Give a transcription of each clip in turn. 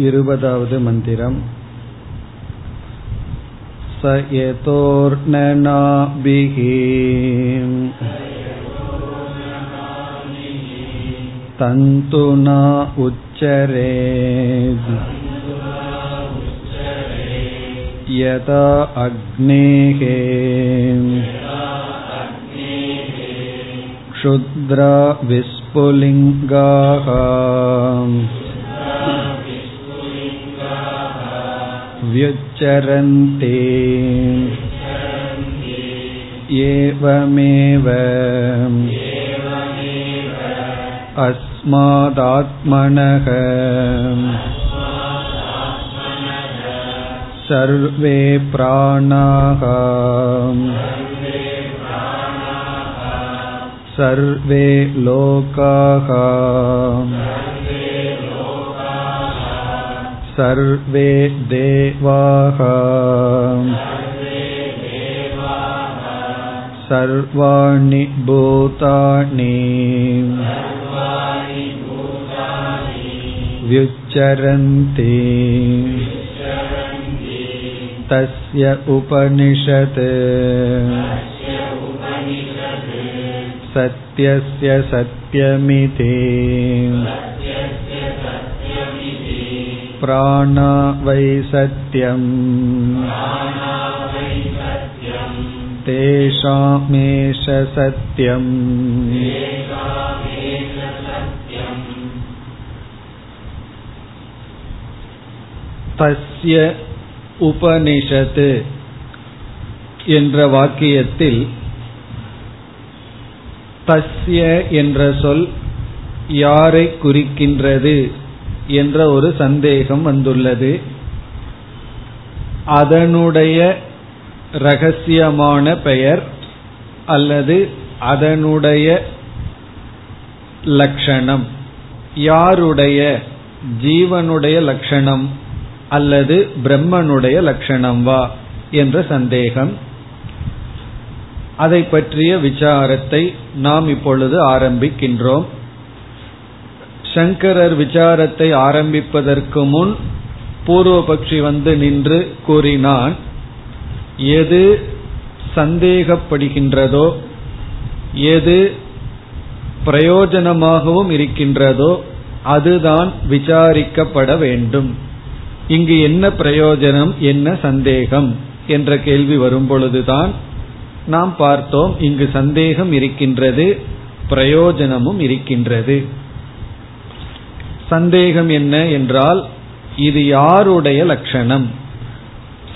वद् मन्दिरम् स यतोर्णनाभिः तन्तुना उच्चरे यथा अग्नेः क्षुद्रा विस्फुलिङ्गाः व्युच्चरन्ति एवमेव अस्मादात्मनः सर्वे प्राणाः सर्वे लोकाः सर्वे देवाः सर्वाणि भूतानि व्युच्चरन्ति तस्य उपनिषत् सत्यस्य सत्यमिति प्राणा वै सत्यम् तेषामेष सत्यम् தஸ்ய உபனிஷத்து என்ற வாக்கியத்தில் தஸ்ய என்ற சொல் யாரை குறிக்கின்றது என்ற ஒரு சந்தேகம் வந்துள்ளது. அதனுடைய ரகசியமான பெயர் அல்லது அதனுடைய லட்சணம். யாருடைய? ஜீவனுடைய லட்சணம் அல்லது பிரம்மனுடைய லட்சணம் வா என்ற சந்தேகம். அதை பற்றிய விசாரத்தை நாம் இப்பொழுது ஆரம்பிக்கின்றோம். சங்கரர் விசாரத்தை ஆரம்பிப்பதற்கு முன் பூர்வபக்ஷி வந்து நின்று கூறினான் எது சந்தேகப்படுகின்றதோ எது பிரயோஜனமாகவும் இருக்கின்றதோ அதுதான் விசாரிக்கப்பட வேண்டும். இங்கு என்ன பிரயோஜனம் என்ன சந்தேகம்? என்ற கேள்வி வரும்பொழுதுதான் நாம் பார்த்தோம் இங்கு சந்தேகம் இருக்கின்றது பிரயோஜனமும் இருக்கின்றது. சந்தேகம் என்ன என்றால் இது யாருடைய லட்சணம்?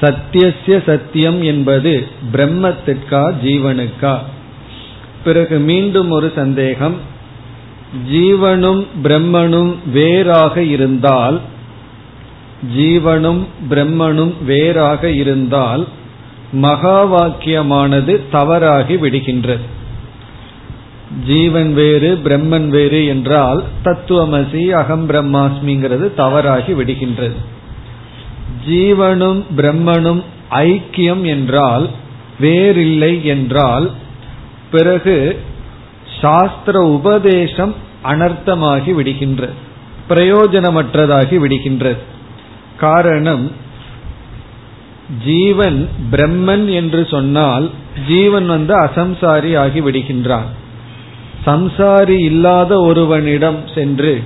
சத்தியசிய சத்தியம் என்பது பிரம்மத்திற்கா ஜீவனுக்கா? பிறகு மீண்டும் ஒரு சந்தேகம். ஜீவனும் பிரம்மனும் வேறாக இருந்தால் ஜீவனும் பிரம்மனும் வேறாக இருந்தால் மகா வாக்கியமானது தவறாகி விடுகின்றது. ஜீவன் வேறு பிரம்மன் வேறு என்றால் தத்துவமசி அகம் பிரம்மாஸ்மிங்கிறது தவறாகி விடுகின்றது. ஜீவனும் பிரம்மனும் ஐக்கியம் என்றால் வேறில்லை என்றால் பிறகு சாஸ்திர உபதேசம் அனர்த்தமாகி விடுகின்றது. பிரயோஜனமற்றதாகி விடுகின்றது. காரணம் ஜீவன் பிரம்மன் என்று சொன்னால் ஜீவன் வந்து அசம்சாரி ஆகி விடுகின்றான். சம்சாரி இல்லாத ஒருவனிடம் சென்று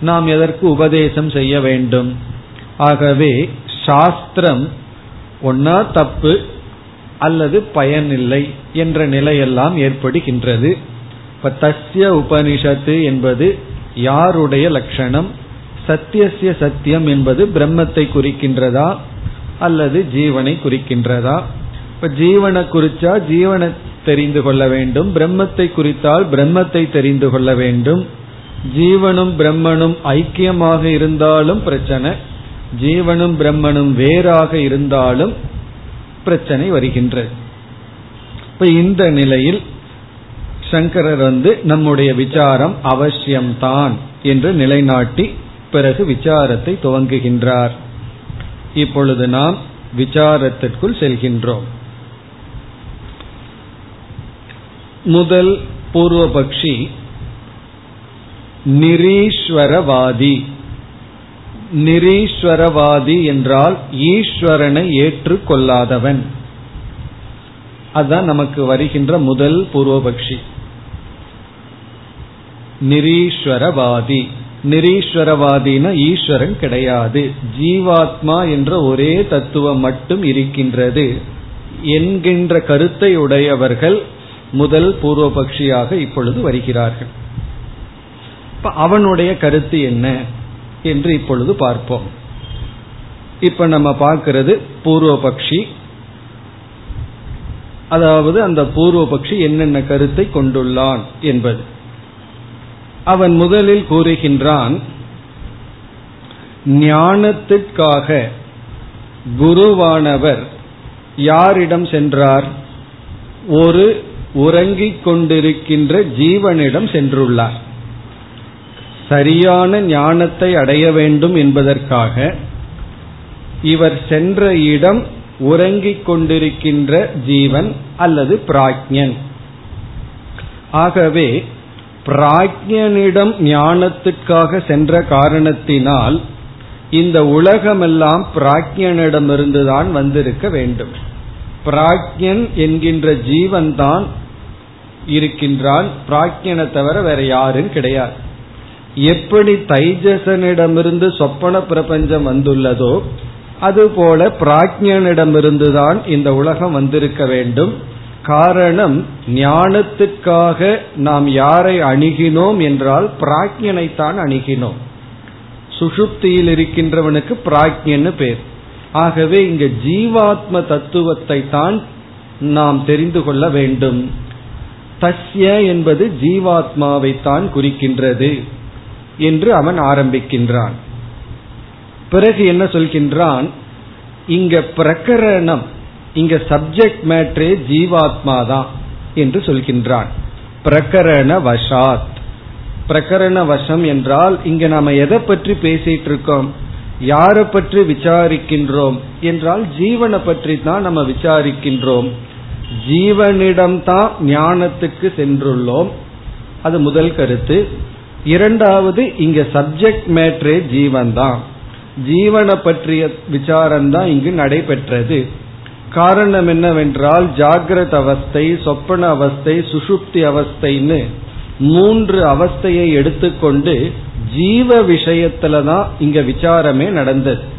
நாம் எதற்கு உபதேசம் செய்ய வேண்டும்? ஆகவே சாஸ்திரம் ஒன்னா தப்பு அல்லது பயனில்லை என்ற நிலையெல்லாம் ஏற்படுகின்றது. இப்ப தஸ்ய உபனிஷத்து என்பது யாருடைய லட்சணம்? சத்தியசிய சத்தியம் என்பது பிரம்மத்தை குறிக்கின்றதா? அல்லது ஜீவனை குறிக்கின்றதா? இப்ப ஜீவனை குறிச்சா ஜீவனை தெரிந்து கொள்ள வேண்டும். பிரம்மத்தை குறித்தால் பிரம்மத்தை தெரிந்து கொள்ள வேண்டும். ஜீவனும் பிரம்மனும் ஐக்கியமாக இருந்தாலும் பிரச்சனை. ஜீவனும் பிரம்மனும் வேறாக இருந்தாலும் பிரச்சனை வருகின்றது. இப்ப இந்த நிலையில் சங்கரர் வந்து நம்முடைய விசாரம் அவசியம்தான் என்று நிலைநாட்டி பிறகு விசாரத்தை துவங்குகின்றார். இப்பொழுது நாம் விசாரத்திற்குள் செல்கின்றோம். முதல் பூர்வபக்ஷி நிரீஸ்வரவாதி. நிரீஸ்வரவாதி என்றால் ஈஸ்வரனை ஏற்றுக்கொள்ளாதவன். அதுதான் நமக்கு வருகின்ற முதல் பூர்வபக்ஷி. நிரீஸ்வரவாதி. நிரீஸ்வரவாதினா ஈஸ்வரன் கிடையாது. ஜீவாத்மா என்ற ஒரே தத்துவம் மட்டும் இருக்கின்றது. என்கின்ற கருத்தை உடையவர்கள் முதல் பூர்வபக்ஷியாக இப்பொழுது வருகிறார்கள். இப்ப அவனுடைய கருத்து என்ன என்று இப்பொழுது பார்ப்போம். இப்ப நம்ம பார்க்கிறது பூர்வபக்ஷி. அதாவது அந்த பூர்வபக்ஷி என்னென்ன கருத்தை கொண்டுள்ளான் என்பது. அவன் முதலில் கூறுகின்றான் ஞானத்திற்காக குருவானவர் யாரிடம் சென்றார்? ஒரு உறங்கிக் கொண்டிருக்கின்ற ஜீவனிடம் சென்றுள்ளார். சரியான ஞானத்தை அடைய வேண்டும் என்பதற்காக இவர் சென்ற இடம் உறங்கிக் கொண்டிருக்கின்ற ஜீவன் அல்லது பிராக்ஞன் ஆகவே பிராக்ஞனிடம் ஞானத்துக்காக சென்ற காரணத்தினால் இந்த உலகமெல்லாம் பிராக்ஞனிடமிருந்துதான் வந்திருக்க வேண்டும். பிராக்ஞன் என்கின்ற ஜீவன்தான் இருக்கின்றான் பிராக்ஞனை தவிர வேற யாரும் கிடையாது. எப்படி தைஜசனிடமிருந்து சொப்பன பிரபஞ்சம் வந்துள்ளதோ அதுபோல பிராக்ஞனிடமிருந்துதான் இந்த உலகம் வந்திருக்க வேண்டும். காரணம் ஞானத்துக்காக நாம் யாரை அணுகினோம் என்றால் பிராக்ஞனைத்தான் அணுகினோம். சுஷுப்தியில் இருக்கின்றவனுக்கு பிராக்ஞன்னு பேர். ஆகவே இங்கு ஜீவாத்ம தத்துவத்தை தான் நாம் தெரிந்து கொள்ள வேண்டும். தஸ்ய என்பது ஜீவாத்மாவை தான் குறிக்கின்றது என்று அவன் ஆரம்பிக்கின்றான். பிறகு என்ன சொல்கின்றான்? இங்க பிரகரணம் இங்க சப்ஜெக்ட் மேட்ரே ஜீவாத்மா தான் என்று சொல்கின்றான். பிரகரண வசாத் பிரகரண வசம் என்றால் இங்க நாம எதை பற்றி பேசிட்டு இருக்கோம் யாரை பற்றி விசாரிக்கின்றோம்? என்றால் ஜீவனை பற்றி தான் நம்ம விசாரிக்கின்றோம். ஜீவனிடம்தான் ஞானத்துக்கு சென்றுள்ளோம். அது முதல் கருத்து. இரண்டாவது இங்க சப்ஜெக்ட் மேட்ரே ஜீவன் தான் ஜீவனை பற்றிய விசாரம் தான் இங்கு நடைபெற்றது. காரணம் என்னவென்றால் ஜாகிரத அவஸ்தை சொப்பன அவஸ்தை சுசுப்தி அவஸ்தைன்னு மூன்று அவஸ்தையை எடுத்துக்கொண்டு ஜீவ விஷயத்துல தான் இங்க விசாரமே நடந்தது.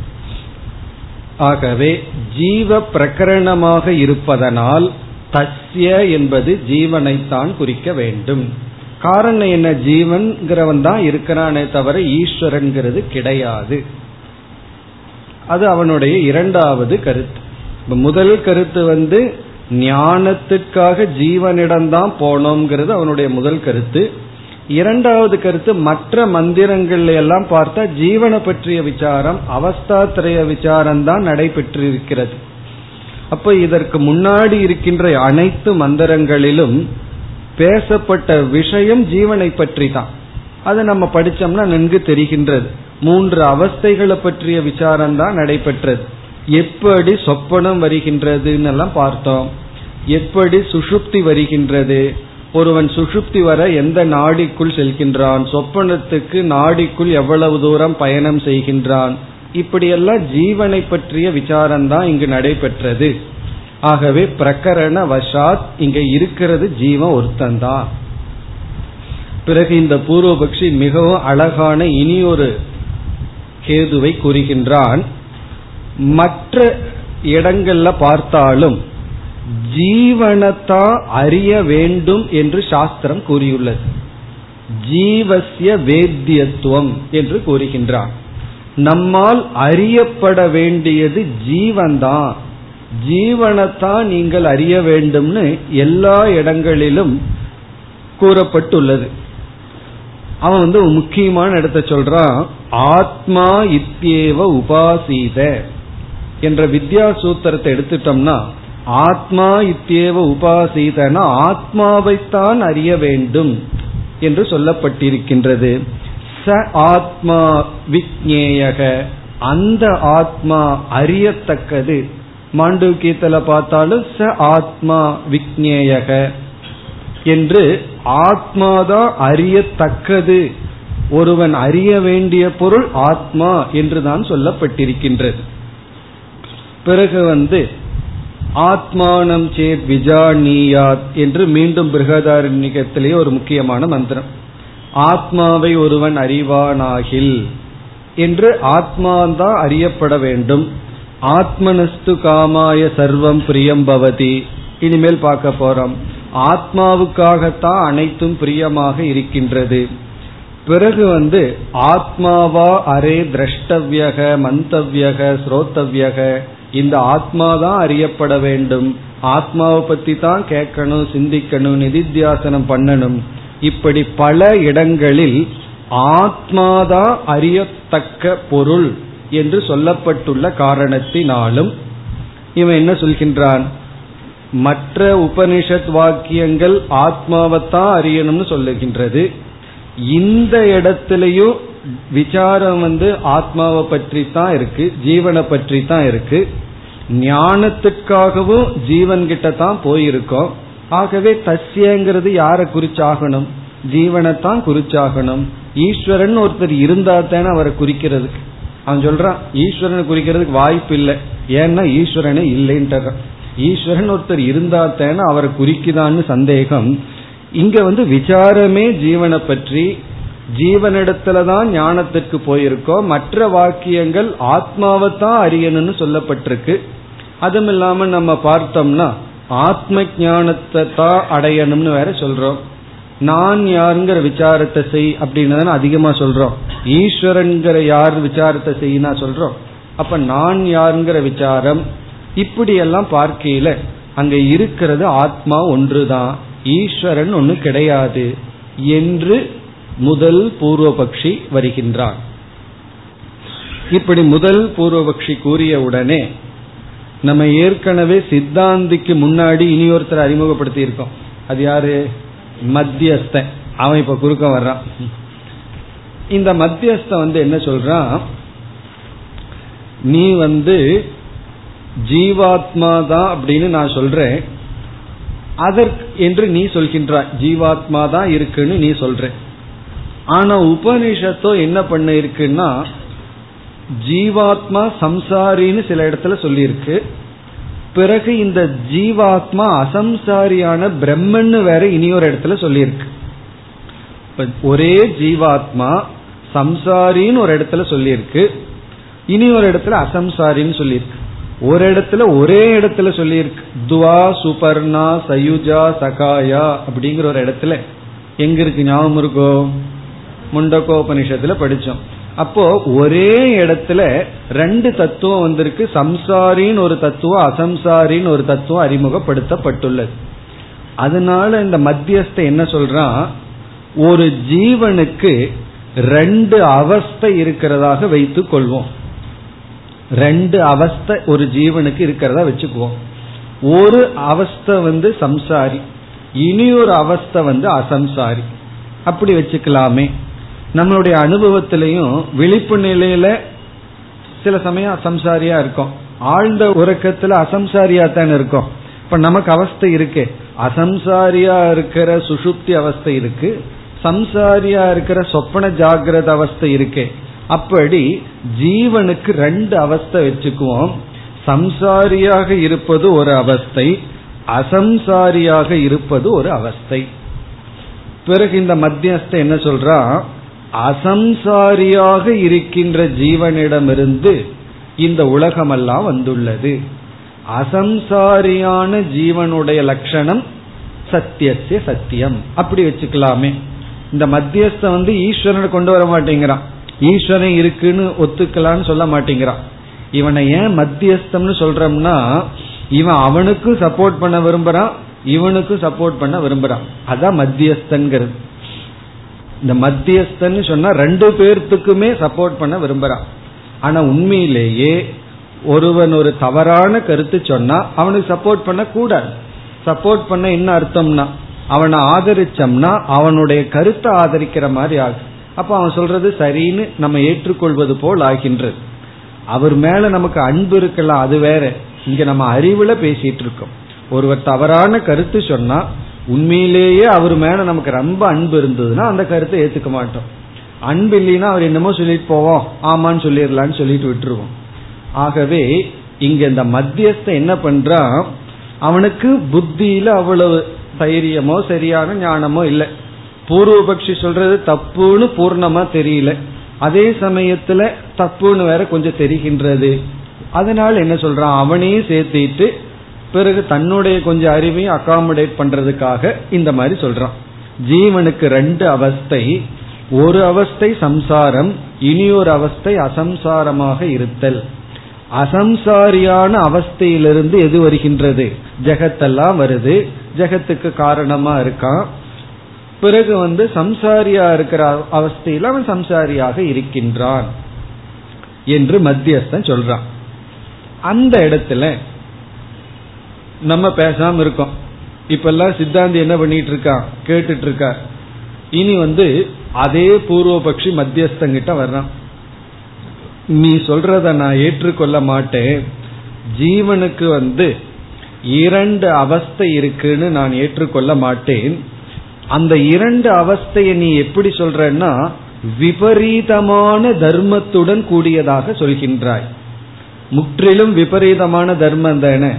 ஆகவே ஜீவ பிரகரணமாக இருப்பதனால் தஸ்ய என்பது ஜீவனைத்தான் குறிக்க வேண்டும். காரணம் என்ன? ஜீவன்கிறவன் தான் இருக்கிறானே தவிர ஈஸ்வரன்கிறது கிடையாது. அது அவனுடைய இரண்டாவது கருத்து. முதல் கருத்து வந்து ஞானத்திற்காக ஜீவனிடம்தான் போனோங்கிறது அவனுடைய முதல் கருத்து. இரண்டாவது கருத்து மற்ற மந்திரங்கள் எல்லாம் பார்த்தா ஜீவனை பற்றிய விசாரம் அவஸ்தாத்திரைய விசாரம் தான் நடைபெற்றிருக்கிறது. அப்ப இதற்கு முன்னாடி இருக்கின்ற அனைத்து மந்திரங்களிலும் பேசப்பட்ட விஷயம் ஜீவனை பற்றி தான் அதை நம்ம படிச்சோம்னா நன்கு தெரிகின்றது. மூன்று அவஸ்தைகளை பற்றிய விசாரம் தான் நடைபெற்றது. எப்படி சொப்பனம் வருகின்றதுன்னு எல்லாம் பார்த்தோம். எப்படி சுஷுப்தி வருகின்றது. ஒருவன் சுஷுப்தி வர எந்த நாடிக்குள் செல்கின்றான்? சொப்பனத்துக்கு நாடிக்குள் எவ்வளவு தூரம் பயணம் செய்கின்றான்? இப்படியெல்லாம் ஜீவனை பற்றிய விசாரம் தான் இங்கு நடைபெற்றது. ஆகவே பிரகரண வசாத் இங்க இருக்கிறது ஜீவன் ஒருத்தந்தான் பிறகு இந்த பூர்வபக்ஷி மிகவும் அழகான இனி ஒரு கேதுவை கூறுகின்றான். மற்ற இடங்கள்ல பார்த்தாலும் ஜீவனத்தா அறிய வேண்டும் என்று சாஸ்திரம் கூறியுள்ளது. ஜீவசிய வேத்தியத்துவம் என்று கூறுகின்றான் நம்மால் அறியப்பட வேண்டியது ஜீவன்தான். ஜீவனத்தான் நீங்கள் அறிய வேண்டும்னு எல்லா இடங்களிலும் கூறப்பட்டுள்ளது. அவன் வந்து முக்கியமான இடத்த சொல்றான். ஆத்மா இத்தியேவ உபாசீத என்ற வித்யா சூத்திரத்தை எடுத்துட்டோம்னா ஆத்மா இத்தியேவ உபாசீதனா ஆத்மாவைத்தான் அறிய வேண்டும் என்று சொல்லப்பட்டிருக்கின்றது. ச ஆத்மா விக்னேயக அந்த ஆத்மா அறியத்தக்கது. மாண்டூக்கியத்துல பார்த்தாலும் ச ஆத்மா விக்னேயக என்று ஆத்மாதான் அறியத்தக்கது. ஒருவன் அறிய வேண்டிய பொருள் ஆத்மா என்றுதான் சொல்லப்பட்டிருக்கின்றது. பிறகு வந்து ஆத்மானம் சேத் விஜானியாத் என்று மீண்டும் பிருகதாரண்யத்திலேயே ஒரு முக்கியமான மந்திரம். ஆத்மாவை ஒருவன் அறிவானாகில் என்று ஆத்மாந்தான் அறியப்பட வேண்டும். ஆத்மனஸ்து காமாய சர்வம் பிரியம் பவதி. இனிமேல் பார்க்க போறோம். ஆத்மாவுக்காகத்தான் அனைத்தும் பிரியமாக இருக்கின்றது. பிறகு வந்து ஆத்மாவா அரே திரஷ்டவியக மந்தவியக ஸ்ரோத்தவியக இந்த ஆத்மா தான் அறியப்பட வேண்டும். ஆத்மாவை பத்தி தான் கேட்கணும் சிந்திக்கணும் நிதித்தியாசனம் பண்ணணும். இப்படி பல இடங்களில் ஆத்மாதான் அறியத்தக்க பொருள் என்று சொல்லப்பட்டுள்ள காரணத்தினாலும் இவன் என்ன சொல்கின்றான்? மற்ற உபனிஷத் வாக்கியங்கள் ஆத்மாவைத்தான் அறியணும்னு சொல்லுகின்றது. இந்த இடத்திலையும் விசாரம் வந்து ஆத்மாவை பற்றி தான் இருக்கு ஜீவனை பற்றி தான் இருக்கு. ஞானத்துக்காகவும் ஜீவன் கிட்ட தான் போயிருக்கோம். ஆகவே தஸ்யங்கிறது யாரை குறிச்சாகணும்? ஜீவனை தான் குறிச்சாகணும். ஈஸ்வரன் ஒருத்தர் இருந்தா தானே அவரை குறிக்கிறதுக்கு. அவன் சொல்றான் ஈஸ்வரனை குறிக்கிறதுக்கு வாய்ப்பு இல்லை. ஏன்னா ஈஸ்வரனே இல்லைன்றான் ஈஸ்வரன் ஒருத்தர் இருந்தா தானே அவரை குறிக்குதான்னு சந்தேகம். இங்க வந்து விசாரமே ஜீவனை பற்றி ஜீவனிடத்துலதான் ஞானத்திற்கு போயிருக்கோம் மற்ற வாக்கியங்கள் ஆத்மாவை தான் அறியணும்னு சொல்லப்பட்டிருக்கு. அதுவும் இல்லாம நம்ம பார்த்தோம்னா ஆத்ம ஞானத்தை தான் அடையணும்னு வேற சொல்றோம். நான் யாருங்கிற விசாரத்தை செய் அப்படின்னு அதிகமா சொல்றோம். ஈஸ்வரன்கிற யார் விசாரத்தை செய்யினா சொல்றோம். அப்ப நான் யாருங்கிற விசாரம் இப்படி எல்லாம் பார்க்கையில அங்க இருக்கிறது ஆத்மா ஒன்றுதான். ஈஸ்வரன் ஒன்று கிடையாது. என்று முதல் பூர்வபக்ஷி வருகின்றான். இப்படி முதல் பூர்வபக்ஷி கூறியவுடனே நம்ம ஏற்கனவே சித்தாந்திக்கு முன்னாடி இனி ஒருத்தர் அறிமுகப்படுத்தி இருக்கோம் அது யாரு? மத்தியஸ்தன். அவன் இப்ப குறுக்க வர்றான். இந்த மத்தியஸ்த வந்து என்ன சொல்றான்? நீ வந்து ஜீவாத்மா தான் அப்படின்னு நான் சொல்றேன். அதற்கு என்று நீ சொல்கின்றாய். ஜீவாத்மா தான் இருக்குன்னு நீ சொல்ற. ஆனா உபனிஷத்தோ என்ன பண்ணிருக்குன்னா ஜீவாத்மா சம்சாரின்னு சில இடத்துல சொல்லியிருக்கு. பிறகு இந்த ஜீவாத்மா அசம்சாரியான பிரம்மன்னு வேற இனி ஒரு இடத்துல சொல்லியிருக்கு. ஒரே ஜீவாத்மா சம்சாரின்னு ஒரு இடத்துல சொல்லியிருக்கு. இனி ஒரு இடத்துல அசம்சாரின்னு சொல்லியிருக்கு. ஒரு இடத்துல ஒரே இடத்துல சொல்லியிருக்கு. துவா சுபர்ணா சயுஜா சகாயா அப்படிங்கிற ஒரு இடத்துல. எங்க இருக்கு ஞாபகம் இருக்கோ? முண்டகோபனிஷத்துல படிச்சோம். அப்போ ஒரே இடத்துல ரெண்டு தத்துவம் வந்திருக்கு. சம்சாரின்னு ஒரு தத்துவம் அசம்சாரின்னு ஒரு தத்துவம் அறிமுகப்படுத்தப்பட்டுள்ளது. அதனால இந்த மத்தியஸ்த என்ன சொல்றான்? ஒரு ஜீவனுக்கு ரெண்டு அவஸ்தை இருக்கிறதாக வைத்துக் கொள்வோம் ரெண்டு அவஸ்தை ஒரு ஜீவனுக்கு இருக்கிறதா வச்சுக்குவோம். ஒரு அவஸ்தை வந்து சம்சாரி இனி ஒரு அவஸ்தை வந்து அசம்சாரி. அப்படி வச்சுக்கலாமே. நம்மளுடைய அனுபவத்திலையும் விழிப்பு நிலையில சில சமயம் அசம்சாரியா இருக்கும். ஆழ்ந்த உறக்கத்துல அசம்சாரியா தானே இருக்கும். இப்ப நமக்கு அவஸ்தை இருக்கு. அசம்சாரியா இருக்கிற சுசுப்தி அவஸ்தை இருக்கு. சம்சாரியா இருக்கிற சொப்பன ஜாகிரத அவஸ்தை இருக்கு. அப்படி ஜீவனுக்கு ரெண்டு அவஸ்தை வச்சுக்குவோம். சம்சாரியாக இருப்பது ஒரு அவஸ்தை அசம்சாரியாக இருப்பது ஒரு அவஸ்தை. பிறகு இந்த மத்தியஸ்த என்ன சொல்றா? அசம்சாரியாக இருக்கின்ற ஜீவனிடமிருந்து இந்த உலகமெல்லாம் வந்துள்ளது. அசம்சாரியான ஜீவனுடைய லட்சணம் சத்தியசிய சத்தியம். அப்படி வச்சுக்கலாமே. இந்த மத்தியஸ்த வந்து ஈஸ்வரனை கொண்டு வர மாட்டேங்கிறான். ஈஸ்வரன் இருக்குன்னு ஒத்துக்கலான்னு சொல்ல மாட்டேங்கிறான். இவனை ஏன் மத்தியஸ்தம்னு சொல்றோம்னா இவன் அவனுக்கும் சப்போர்ட் பண்ண விரும்புறான் இவனுக்கும் சப்போர்ட் பண்ண விரும்புறான். அதான் மத்தியஸ்தன்கிறது. இந்த மத்தியஸ்தன் சொன்னா ரெண்டு பேர்த்துக்குமே சப்போர்ட் பண்ண விரும்புறான் ஆனா உண்மையிலேயே ஒருவன் ஒரு தவறான கருத்து சொன்னா அவனுக்கு சப்போர்ட் பண்ண கூடாது சப்போர்ட் பண்ண என்ன அர்த்தம்னா அவனை ஆதரிச்சோம்னா அவனுடைய கருத்தை ஆதரிக்கிற மாதிரி ஆகும். அப்ப அவன் சொல்றது சரின்னு நம்ம ஏற்றுக்கொள்வது போல் ஆகின்றது. அவர் மேல நமக்கு அன்பு இருக்கலாம் அது வேற. இங்க நம்ம அறிவுல பேசிட்டு இருக்கோம். ஒருவர் தவறான கருத்து சொன்னா உண்மையிலேயே அவர் மேல நமக்கு ரொம்ப அன்பு இருந்ததுன்னா அந்த கருத்தை ஏத்துக்க மாட்டோம். அன்பு இல்லைன்னா அவர் என்னமோ சொல்லிட்டு போவோம். ஆமான்னு சொல்லிடலான்னு சொல்லிட்டு விட்டுருவோம். ஆகவே இங்க இந்த மத்தியஸ்த என்ன பண்றான்? அவனுக்கு புத்தியில அவ்வளவு தைரியமோ சரியான ஞானமோ இல்லை. பூர்வபக்ஷி சொல்றது தப்புன்னு பூர்ணமா தெரியல. அதே சமயத்துல தப்புன்னு வேற கொஞ்சம் தெரிகின்றது. அதனால என்ன சொல்றான்? அவனையும் சேர்த்திட்டு பிறகு தன்னுடைய கொஞ்சம் அறிவையும் அகாமடேட் பண்றதுக்காக இந்த மாதிரி சொல்றான். ஜீவனுக்கு ரெண்டு அவஸ்தை ஒரு அவஸ்தை சம்சாரம் இனி ஒரு அவஸ்தை அசம்சாரமாக இருத்தல். அசம்சாரியான அவஸ்தையிலிருந்து எது வருகின்றது? ஜெகத்தெல்லாம் வருது. ஜெகத்துக்கு காரணமா இருக்கான். பிறகு வந்து சம்சாரியா இருக்கிற அவஸ்தையில் அவன் சம்சாரியாக இருக்கின்றான் என்று மத்தியஸ்தன் சொல்றான். அந்த இடத்துல நம்ம பேசாம இருக்கோம். இப்பெல்லாம் சித்தாந்தி என்ன பண்ணிட்டு இருக்கான் கேட்டுட்டு இருக்க? இனி வந்து அதே பூர்வபக்ஷி மத்தியஸ்தங்கிட்ட வர்றான். நீ சொல்றத நான் ஏற்றுக்கொள்ள மாட்டேன். ஜீவனுக்கு வந்து இரண்டு அவஸ்தை இருக்குன்னு நான் ஏற்றுக்கொள்ள மாட்டேன். அந்த இரண்டு அவஸ்தையை நீ எப்படி சொல்றன்னா விபரீதமான தர்மத்துடன் கூடியதாக சொல்கின்றாய். முற்றிலும் விபரீதமான தர்மம் தானே?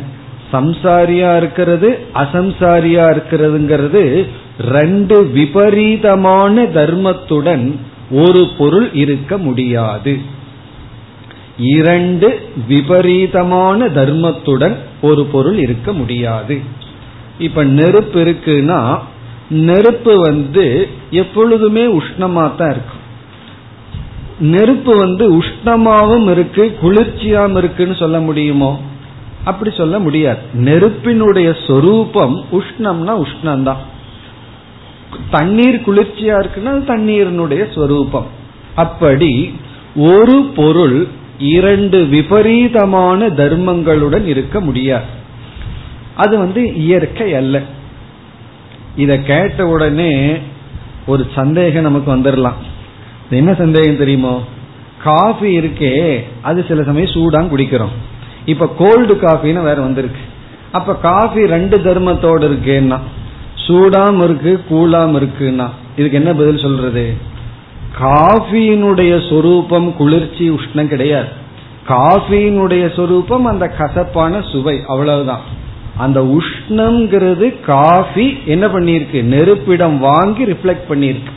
சம்சாரியா இருக்கிறது அசம்சாரியா இருக்கிறதுங்கிறது ரெண்டு விபரீதமான தர்மத்துடன் ஒரு பொருள் இருக்க முடியாது. இரண்டு விபரீதமான தர்மத்துடன் ஒரு பொருள் இருக்க முடியாது. இப்ப நெருப்பு இருக்குன்னா நெருப்பு வந்து எப்பொழுதுமே உஷ்ணமா தான் இருக்கும். நெருப்பு வந்து உஷ்ணமாவும் இருக்கு குளிர்ச்சியாவும் இருக்குன்னு சொல்ல முடியுமோ? அப்படி சொல்ல முடியாது. நெருப்பினுடைய சொரூபம் உஷ்ணம்னா உஷ்ணம்தான். தண்ணீர் குளிர்ச்சியா இருக்குன்னா தண்ணீரினுடைய ஸ்வரூபம் அப்படி ஒரு பொருள் இரண்டு விபரீதமான தர்மங்களுடன் இருக்க முடியாது. அது வந்து இயற்கை அல்ல. இத கேட்ட உடனே ஒரு சந்தேகம் நமக்கு வந்துடலாம் என்ன சந்தேகம் தெரியுமோ? காஃபி இருக்கே அது சில சமயம் சூடான் குடிக்கிறோம். இப்ப கோல்டு காஃபின்னு வேற வந்திருக்கு. அப்ப காஃபி ரெண்டு தர்மத்தோடு இருக்கேன்னா சூடாம் இருக்கு கூலாம் இருக்குன்னா இதுக்கு என்ன பதில் சொல்றது? காஃபியினுடைய சொரூபம் குளிர்ச்சி உஷ்ணம் கிடையாது. காஃபியினுடைய சொரூபம் அந்த கசப்பான சுவை அவ்வளவுதான். அந்த உஷ்ணம்ங்கிறது காஃபி என்ன பண்ணிருக்கு நெருப்பிடம் வாங்கி ரிஃப்ளெக்ட் பண்ணிருக்கு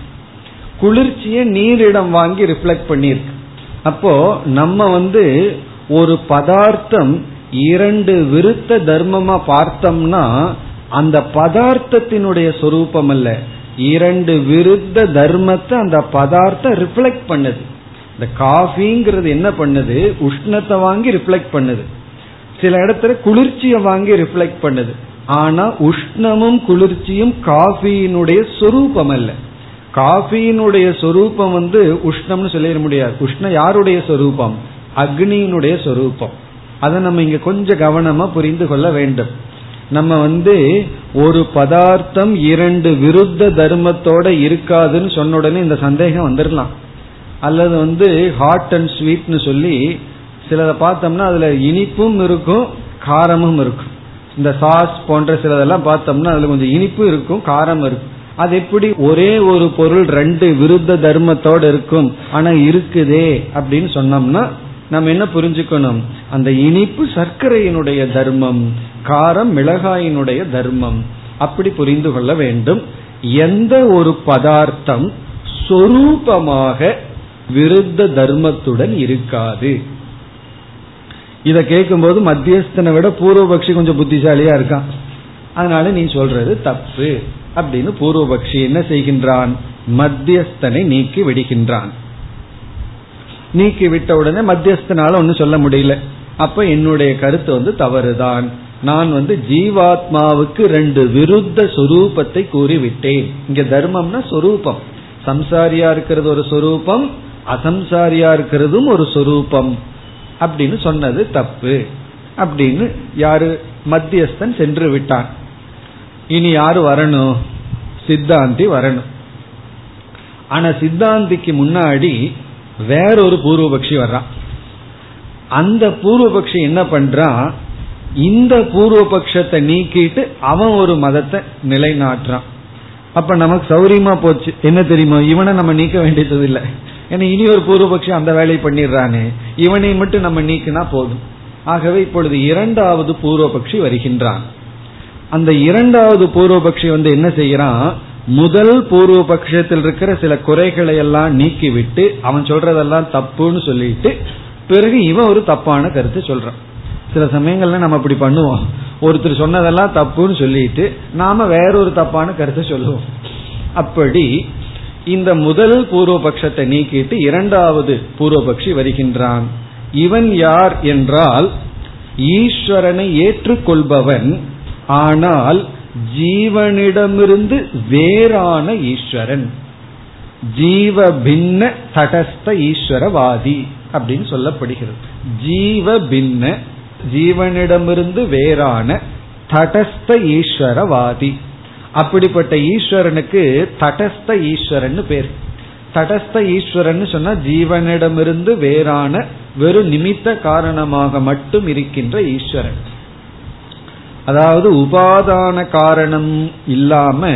குளிர்ச்சியை நீரிடம் வாங்கி ரிஃப்ளெக்ட் பண்ணிருக்கு அப்போ நம்ம வந்து ஒரு பதார்த்தம் இரண்டு விருத்த தர்மமா பார்த்தோம்னா அந்த பதார்த்தத்தினுடைய சொரூபம் அல்ல. இரண்டு விருத்த தர்மத்தை அந்த பதார்த்தம் ரிஃப்ளெக்ட் பண்ணுது. இந்த காஃபிங்கிறது என்ன பண்ணுது? உஷ்ணத்தை வாங்கி ரிஃப்ளெக்ட் பண்ணுது. சில இடத்துல குளிர்ச்சியை வாங்கி ரிஃப்ளெக்ட் பண்ணுது. ஆனா உஷ்ணமும் குளிர்ச்சியும் காஃபியினுடைய சொரூபம் அல்ல. காஃபியினுடைய சொரூபம் வந்து உஷ்ணம்னு சொல்லிட முடியாது. உஷ்ணம் யாருடைய சொரூபம்? அக்னியினுடைய சொரூபம். அதை நம்ம இங்க கொஞ்சம் கவனமா புரிந்து கொள்ள வேண்டும். நம்ம வந்து ஒரு பதார்த்தம் இரண்டு விருத்த தர்மத்தோட இருக்காதுன்னு சொன்ன உடனே இந்த சந்தேகம் வந்துடலாம் அல்லது வந்து ஹாட் அண்ட் ஸ்வீட்னு சொல்லி சிலதை பார்த்தோம்னா அதுல இனிப்பும் இருக்கும் காரமும் இருக்கும். இந்த சாஸ் போன்ற சிலதெல்லாம் பார்த்தோம்னா அதுல கொஞ்சம் இனிப்பு இருக்கும் காரம் இருக்கும். அது எப்படி ஒரே ஒரு பொருள் ரெண்டு விருத்த தர்மத்தோட இருக்கும் ஆனா இருக்குதே அப்படின்னு சொன்னோம்னா நம்ம என்ன புரிஞ்சுக்கணும்? அந்த இனிப்பு சர்க்கரையினுடைய தர்மம் காரம் மிளகாயினுடைய தர்மம். அப்படி புரிந்து கொள்ள வேண்டும். எந்த ஒரு பதார்த்தம் சொரூபமாக விருத்த தர்மத்துடன் இருக்காது. இத கேட்கும்போது மத்தியஸ்தனை விட பூர்வபக்ஷி கொஞ்சம் புத்திசாலியா இருக்கான். அதனால நீ சொல்றது தப்பு. அப்படின்னு பூர்வபக்ஷி என்ன செய்கின்றான்? மத்தியஸ்தனை நீக்கி விடுகின்றான். நீக்கி விட்ட உடனே மத்தியஸ்தனால ஒன்னும் சொல்ல முடியல. அப்ப என்னுடைய கருத்து வந்து தவறுதான். நான் வந்து ஜீவாத்மாவுக்கு ரெண்டு விருத்த சொரூபத்தை கூறிவிட்டேன். இங்க தர்மம்னா சொரூபம். சம்சாரியா இருக்கிறது ஒரு சொரூபம் அசம்சாரியா இருக்கிறதும் ஒரு சொரூபம். அப்படின்னு சொன்னது தப்பு. அப்படின்னு யாரு? மத்தியஸ்தன் சென்று விட்டான். இனி யாரு வரணும்? சித்தாந்தி வரணும். ஆனா சித்தாந்திக்கு முன்னாடி வேறொரு பூர்வபக்ஷி வர்றான் அந்த பூர்வபக்ஷி என்ன பண்றான் இந்த பூர்வபக்ஷத்தை நீக்கிட்டு அவன் ஒரு மதத்தை நிலைநாட்டுறான். அப்ப நமக்கு சௌரியமா போச்சு. என்ன தெரியுமா? இவனை நம்ம நீக்க வேண்டியது இல்லை ஏன்னா இனி ஒரு பூர்வபக்ஷி அந்த வேலையை பண்ணிடுறானே. இவனை மட்டும் நம்ம நீக்கினா போதும். ஆகவே இப்பொழுது இரண்டாவது பூர்வபக்ஷி வருகின்றான். அந்த இரண்டாவது பூர்வபக்ஷி வந்து என்ன செய்யறான்? முதல் பூர்வ பட்சத்தில் இருக்கிற சில குறைகளை எல்லாம் நீக்கிவிட்டு அவன் சொல்றதெல்லாம் தப்புன்னு சொல்லிட்டு பிறகு இவன் ஒரு தப்பான கருத்து சொல்றான். சில சமயங்கள்ல நம்ம அப்படி பண்ணுவோம். ஒருத்தர் சொன்னதெல்லாம் தப்புன்னு சொல்லிட்டு நாம வேறொரு தப்பான கருத்தை சொல்லுவோம். அப்படி இந்த முதல் பூர்வபக்ஷத்தை நீக்கிட்டு இரண்டாவது பூர்வபக்ஷி வருகின்றான். இவன் யார் என்றால் ஈஸ்வரனை ஏற்றுக்கொள்பவன் ஆனால் ஜீவனிடமிருந்து வேறான ஈஸ்வரன். ஜீவ பின்ன தடஸ்த ஈஸ்வரவாதி அப்படின்னு சொல்லப்படுகிறது. ஜீவ பின்ன ஜீவனிடமிருந்து வேறான தடஸ்த ஈஸ்வரவாதி. அப்படிப்பட்ட ஈஸ்வரனுக்கு தடஸ்த ஈஸ்வரன் பேர். தடஸ்த ஈஸ்வரன் சொன்னா ஜீவனிடமிருந்து வேறான வெறும் நிமித்த காரணமாக மட்டும் இருக்கின்ற ஈஸ்வரன். அதாவது உபாதான காரணம் இல்லாம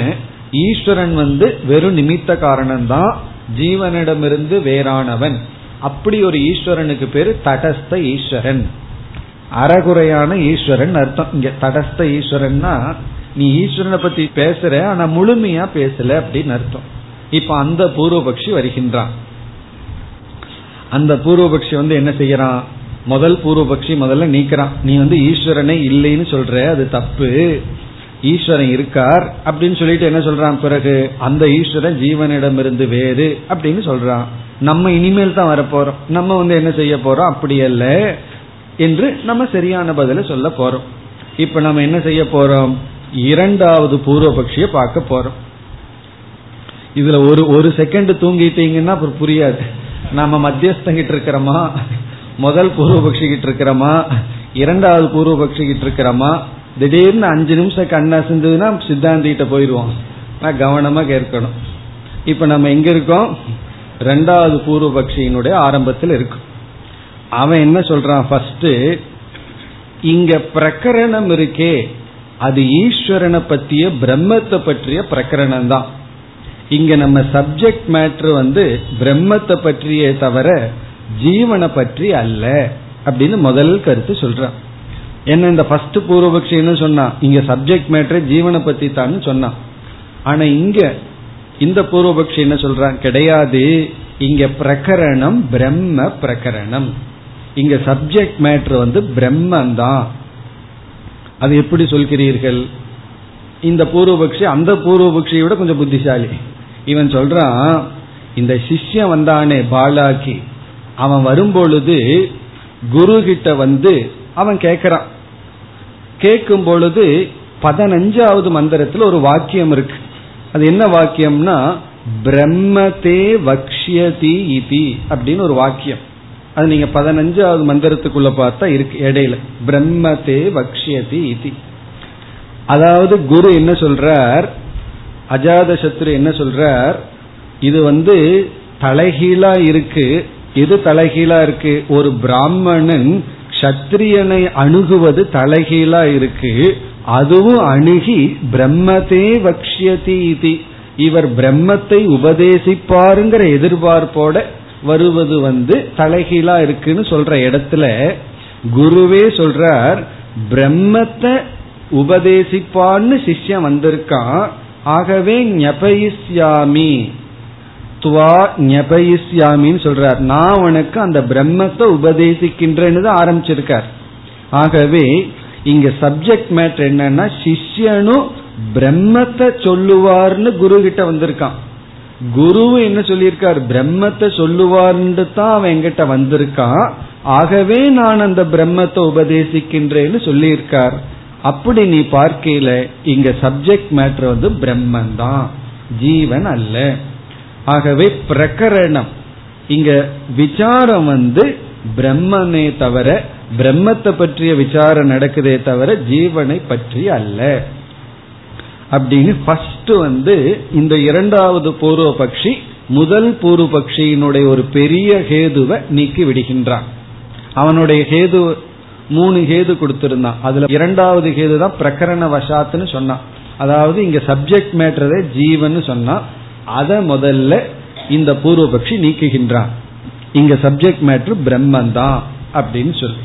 ஈஸ்வரன் வந்து வெறும் நிமித்த காரணம்தான் ஜீவனிடமிருந்து வேறானவன். அப்படி ஒரு ஈஸ்வரனுக்கு பேரு தடஸ்த ஈஸ்வரன். அறகுறையான ஈஸ்வரன் அர்த்தம். இங்க தடஸ்த ஈஸ்வரன்னா நீ ஈஸ்வரனை பத்தி பேசுற ஆனா முழுமையா பேசல அப்படின்னு அர்த்தம். இப்ப அந்த பூர்வபக்ஷி வருகின்றான். அந்த பூர்வபக்ஷி வந்து என்ன செய்யறான்? முதல் பூர்வபக்ஷி முதல்ல நீக்கிறான். நீ வந்து ஈஸ்வரனே இல்லைன்னு சொல்ற அது தப்பு. ஈஸ்வரன் இருக்கார் அப்படின்னு சொல்லிட்டு என்ன சொல்றான் பிறகு? அந்த ஈஸ்வரன் ஜீவனிடமிருந்து வேறு அப்படின்னு சொல்றான். நம்ம இனிமேல் தான் வரப்போறோம். நம்ம வந்து என்ன செய்ய போறோம்? அப்படி அல்ல என்று நம்ம சரியான பதில சொல்ல போறோம். இப்ப நம்ம என்ன செய்ய போறோம்? இரண்டாவது பூர்வபக்ஷிய பார்க்க போறோம். இதுல ஒரு ஒரு செகண்ட் தூங்கிட்டீங்கன்னா அப்புறம் புரியாது. நாம மத்தியஸ்தங்கிட்டு இருக்கிறோமா? முதல் பூர்வபக்ஷி கிட்ட இருக்கிறோமா? இரண்டாவது பூர்வபக்ஷி கிட்ட இருக்கிறோமா? திடீர்னு அஞ்சு நிமிஷம் கண்ணா செஞ்சதுன்னா சித்தாந்திகிட்ட போயிடுவோம். நான் கவனமா கேட்கணும். இப்ப நம்ம எங்க இருக்கோம்? ரெண்டாவது பூர்வபக்ஷியினுடைய ஆரம்பத்தில் இருக்கும். அவன் என்ன சொல்றான்? ஃபர்ஸ்ட் இங்க பிரகரணம் இருக்கே. அது ஈஸ்வரனை பற்றிய பிரம்மத்தை பற்றிய பிரகரணம் தான். இங்க நம்ம சப்ஜெக்ட் மேட்ரு வந்து பிரம்மத்தை பற்றியே தவிர ஜீவனை பற்றி அல்ல அப்படின்னு முதல் கருத்து சொல்றான். என்ன இந்த ஃபர்ஸ்ட் பூர்வபக்ஷி என்ன சொன்னா இங்க சப்ஜெக்ட் மேட்ரு ஜீவனை பத்தி தான் சொன்னான். ஆனா இங்க இந்த பூர்வபக்ஷி என்ன சொல்றான்? கிடையாது. இங்க பிரகரணம் பிரம்ம பிரகரணம். இங்க சப்ஜெக்ட் மேட்ரு வந்து பிரம்மன் தான் அது எப்படி சொல்கிறீர்கள்? இந்த பூர்வபக்ஷி அந்த பூர்வபக்ஷியோட கொஞ்சம் புத்திசாலி. இவன் சொல்றான் இந்த சிஷ்யம் வந்தானே பாலாக்கி அவன் வரும்பொழுது குரு கிட்ட வந்து அவன் கேட்கிறான் கேட்கும் பொழுது பதினஞ்சாவது மந்திரத்தில் ஒரு வாக்கியம் இருக்கு. அது என்ன வாக்கியம்னா பிரம்மதே வக்ஷியதி இதி அப்படின்னு ஒரு வாக்கியம். அது நீங்க பதினஞ்சாவது மந்திரத்துக்குள்ள பார்த்தா இருக்கு இடையில. பிரம்மதே வக்ஷியதி இதி அதாவது குரு என்ன சொல்றார் அஜாத சத்ரு என்ன சொல்றார் இது வந்து தலைகீழா இருக்கு எது தலைகீழா இருக்கு. ஒரு பிராமணன் சத்திரியனை அணுகுவது தலைகீழா இருக்கு. அதுவும் அணுகி பிரம்மதே வக்ஷியதி இது. இவர் பிரம்மத்தை உபதேசிப்பாருங்கிற எதிர்பார்ப்போட வருவது வந்து தலைகீழா இருக்குன்னு சொல்ற இடத்துல குருவே சொல்றார் பிரம்மத்தை உபதேசிப்பான்னு சிஷ்யம் வந்திருக்கான். ஆகவே ஞபயிஸ்யாமி துவா ஞபயிஸ்யாமின்னு சொல்றார். நான் உனக்கு அந்த பிரம்மத்தை உபதேசிக்கின்றேன்னு தான் ஆரம்பிச்சிருக்கார். ஆகவே இங்க சப்ஜெக்ட் மேட்டர் என்னன்னா சிஷ்யனும் பிரம்மத்தை சொல்லுவார்னு குரு கிட்ட வந்திருக்கான். குரு என்ன சொல்லியிருக்கார்? பிரம்மத்தை சொல்லுவார்னு தான் அவன் எங்கிட்ட வந்திருக்கான். ஆகவே நான் அந்த பிரம்மத்தை உபதேசிக்கின்றேன்னு சொல்லியிருக்கார். அப்படி நீ பார்க்கையில இங்க சப்ஜெக்ட் மேட்டர் வந்து பிரம்மன் தான் ஜீவன் அல்ல. ஆகவே பிரகரணம். இங்க விசாரம் வந்து பிரம்மனே தவிர பிரம்மத்தை பற்றிய விசாரம் நடக்குதே தவிர ஜீவனை பற்றி அல்ல. அப்படின்னு ஃபர்ஸ்ட் வந்து இந்த இரண்டாவது பூர்வ பக்ஷி முதல் பூர்வ பக்ஷியினுடைய ஒரு பெரிய ஹேதுவை நீக்கி விடுகின்றான். அவனுடைய ஹேது மூணு ஹேது கொடுத்திருந்தான். அதுல இரண்டாவது ஹேது தான் பிரகரண வசாத்துன்னு சொன்னான். அதாவது இங்க சப்ஜெக்ட் மேட்டரே ஜீவன் சொன்னான். அதை முதல்ல இந்த பூர்வபக்ஷி நீக்குகின்றான் இங்க சப்ஜெக்ட் மேட்ரு பிரம்மந்தான் அப்படின்னு சொல்லி.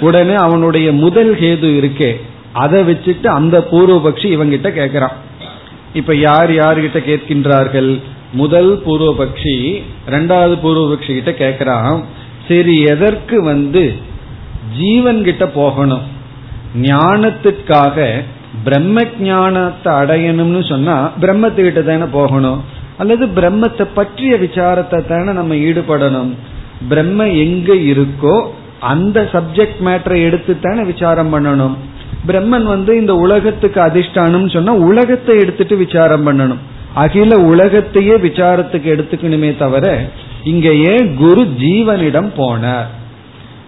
உடனே அவனுடைய முதல் ஹேது இருக்கே அதை வச்சுட்டு அந்த பூர்வபக்ஷி இவங்கிட்ட கேட்கிறான் இப்ப யார் யார்கிட்ட கேட்கின்றார்கள்? முதல் பூர்வபக்ஷி ரெண்டாவது பூர்வபக்ஷி கிட்ட கேட்கிறான் சரி எதற்கு வந்து ஜீவன் கிட்ட போகணும்? ஞானத்துக்காக பிரம்ம ஞானத்தை அடையணும்னு சொன்னா பிரம்மத்துக்கிட்ட தானே போகணும்? அல்லது பிரம்மத்தை பற்றிய விசாரத்தை தானே நம்ம ஈடுபடணும்? பிரம்ம எங்க இருக்கோ அந்த சப்ஜெக்ட் மேட்டரை எடுத்து தானே விசாரம் பண்ணணும். பிரம்மன் வந்து இந்த உலகத்துக்கு அதிஷ்டானம் சொன்னா உலகத்தை எடுத்துட்டு விசாரம் பண்ணணும். அகில உலகத்தையே விசாரத்துக்கு எடுத்துக்கணுமே தவிர இங்க ஏன் குரு ஜீவனிடம் போனார்?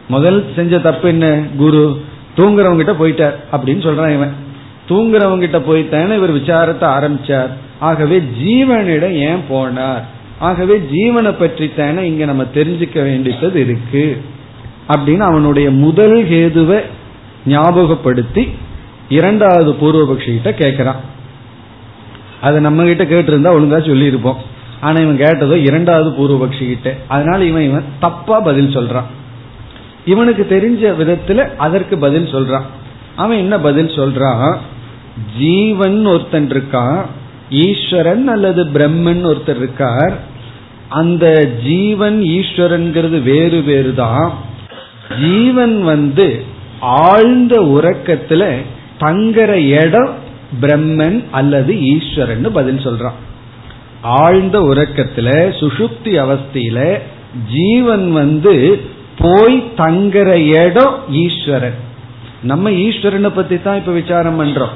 முதல் செஞ்ச தப்பு என்ன? குரு தூங்குறவங்க கிட்ட போயிட்டார் அப்படின்னு சொல்றான் இவன். தூங்குறவங்க கிட்ட போயிட்டான இவர் விசாரத்தை ஆரம்பிச்சார். ஆகவே ஜீவனிடம் ஏன் போனார்? ஆகவே ஜீவனை பற்றி தானே இங்க நம்ம தெரிஞ்சுக்க வேண்டியது இருக்கு. அப்படின்னு அவனுடைய முதல் ஹேதுவை ஞாபகப்படுத்தி இரண்டாவது பூர்வபக்ஷி கிட்ட கேட்கிறான். அதை நம்ம கிட்ட கேட்டிருந்தா ஒழுங்கா சொல்லி இருப்போம் ஆனா இவன் கேட்டதோ இரண்டாவது பூர்வபக்ஷி கிட்ட அதனால இவன் இவன் தப்பா பதில் சொல்றான். இவனுக்கு தெரிஞ்ச விதத்துல அதற்கு பதில் சொல்றான். அவன் என்ன பதில் சொல்றான்? ஜீவன் ஒருத்தன் இருக்கான் ஈஸ்வரன் அல்லது பிரம்மன் ஒருத்தர் இருக்கார் அந்த ஜீவன் ஈஸ்வரன்கிறது வேறு வேறு தான் ஜீவன் வந்து ஆழ்ந்த உறக்கத்துல தங்குற இடம் பிரம்மன் அல்லது ஈஸ்வரன் பதில் சொல்றான். ஆழ்ந்த உறக்கத்துல சுஷுப்தி அவஸ்தையில ஜீவன் வந்து போய் தங்குற இடம் ஈஸ்வரன். நம்ம ஈஸ்வரனை பத்தி தான் இப்ப விசாரம் பண்றோம்.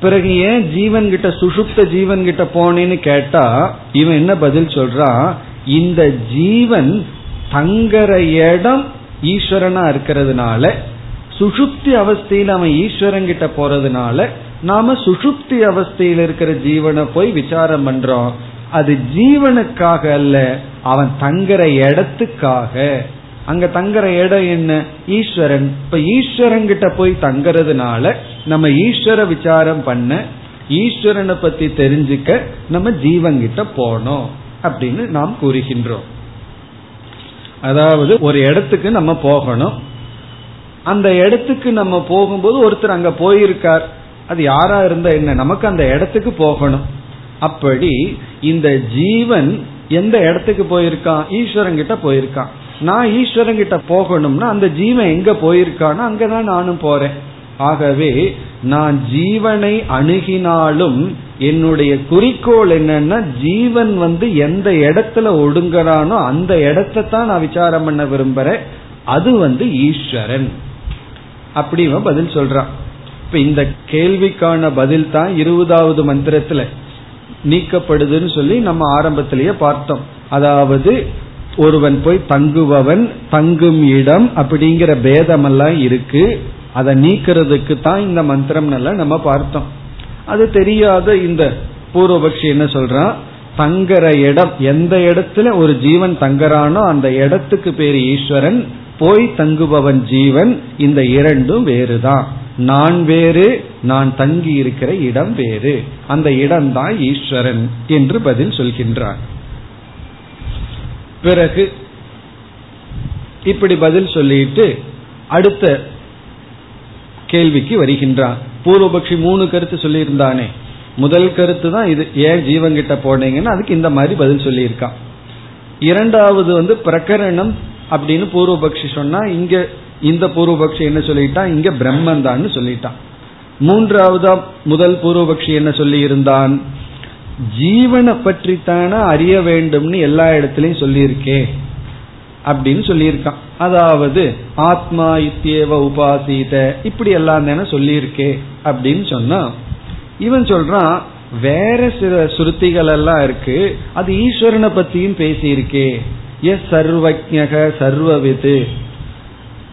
பிறகு ஏன் ஜீவன் கிட்ட சுஷுப்த ஜீவன் கிட்ட போனேன்னு கேட்டா இவன் என்ன பதில் சொல்றான் இந்த ஜீவன் தங்குற இடம் ஈஸ்வரனா இருக்கிறதுனால சுஷுப்தி அவஸ்தையில் அவன் ஈஸ்வரன் கிட்ட போறதுனால நாம சுஷுப்தி அவஸ்தையில் இருக்கிற ஜீவனை போய் விசாரம் பண்றோம். அது ஜீவனுக்காக அல்ல அவன் தங்குற இடத்துக்காக. அங்க தங்குற இடம் என்ன? ஈஸ்வரன். இப்ப ஈஸ்வரன் கிட்ட போய் தங்கறதுனால நம்ம ஈஸ்வர விசாரம் பண்ண ஈஸ்வரனை பத்தி தெரிஞ்சுக்க நம்ம ஜீவன்கிட்ட போனோம் அப்படின்னு நாம் கூறுகின்றோம். அதாவது ஒரு இடத்துக்கு நம்ம போகணும். அந்த இடத்துக்கு நம்ம போகும்போது ஒருத்தர் அங்க போயிருக்கார். அது யாரா இருந்தா என்ன? நமக்கு அந்த இடத்துக்கு போகணும். அப்படி இந்த ஜீவன் எந்த இடத்துக்கு போயிருக்கான்? ஈஸ்வரன் கிட்ட போயிருக்கான். நான் ஈஸ்வரன் கிட்ட போகணும்னா அந்த ஜீவன் எங்க போயிருக்கானோ அங்கதான் நானும் போறேன். ஆகவே நான் ஜீவனை அணுகினாலும் என்னுடைய குறிக்கோள் என்னன்னா ஜீவன் வந்து எந்த இடத்துல ஒடுங்குறானோ அந்த இடத்தை தான் நான் விசாரம் பண்ண விரும்புறேன். அது வந்து ஈஸ்வரன். அப்படி பதில் சொல்றான். இப்ப இந்த கேள்விக்கான பதில் தான் இருபதாவது மந்திரத்துல நீக்கப்படுதுன்னு சொல்லி நம்ம ஆரம்பத்திலேயே பார்த்தோம். அதாவது ஒருவன் போய் தங்குபவன் தங்கும் இடம் அப்படிங்கிற பேதமெல்லாம் இருக்கு. அதை நீக்கிறதுக்கு தான் இந்த மந்திரம் நம்ம பார்த்தோம். அது தெரியாத இந்த பூர்வபக்ஷி என்ன சொல்றான்? தங்குற இடம் எந்த இடத்துல ஒரு ஜீவன் தங்குறானோ அந்த இடத்துக்கு பேரு ஈஸ்வரன் போய் தங்குபவன் ஜீவன் இந்த இரண்டும் வேறுதான். நான் வேறு நான் தங்கி இருக்கிற இடம் வேறு. அந்த இடம்தான் ஈஸ்வரன் என்று பதில் சொல்கின்றான். பிறகு இப்படி பதில் சொல்லிட்டு அடுத்த கேள்விக்கு வருகின்றான் பூர்வபக்ஷி மூணு கருத்து சொல்லியிருந்தானே. முதல் கருத்து தான் இது ஏன் ஜீவன் கிட்ட போனீங்கன்னா அதுக்கு இந்த மாதிரி பதில் சொல்லியிருக்கான். இரண்டாவது வந்து பிரகரணம் அப்படின்னு பூர்வபக்ஷி சொன்னா இங்க இந்த பூர்வபக்ஷி என்ன சொல்லிட்டான்? இங்க பிரம்மன் தான் சொல்லிட்டான். மூன்றாவதா முதல் பூர்வபக்ஷி என்ன சொல்லி இருந்தான் ஜீவனை பற்றித்தான அறிய வேண்டும்னு எல்லா இடத்துலயும் சொல்லியிருக்கே அப்படின்னு சொல்லியிருக்கான். அதாவது ஆத்மா இத்தியவ உபாசித இப்படி எல்லாம் தானே சொல்லியிருக்கே அப்படின்னு சொன்னா இவன் சொல்றான் வேற சில சுருத்திகள் எல்லாம் இருக்கு அது ஈஸ்வரனை பத்தியும் பேசியிருக்கே. எஸ் சர்வஜக சர்வவிது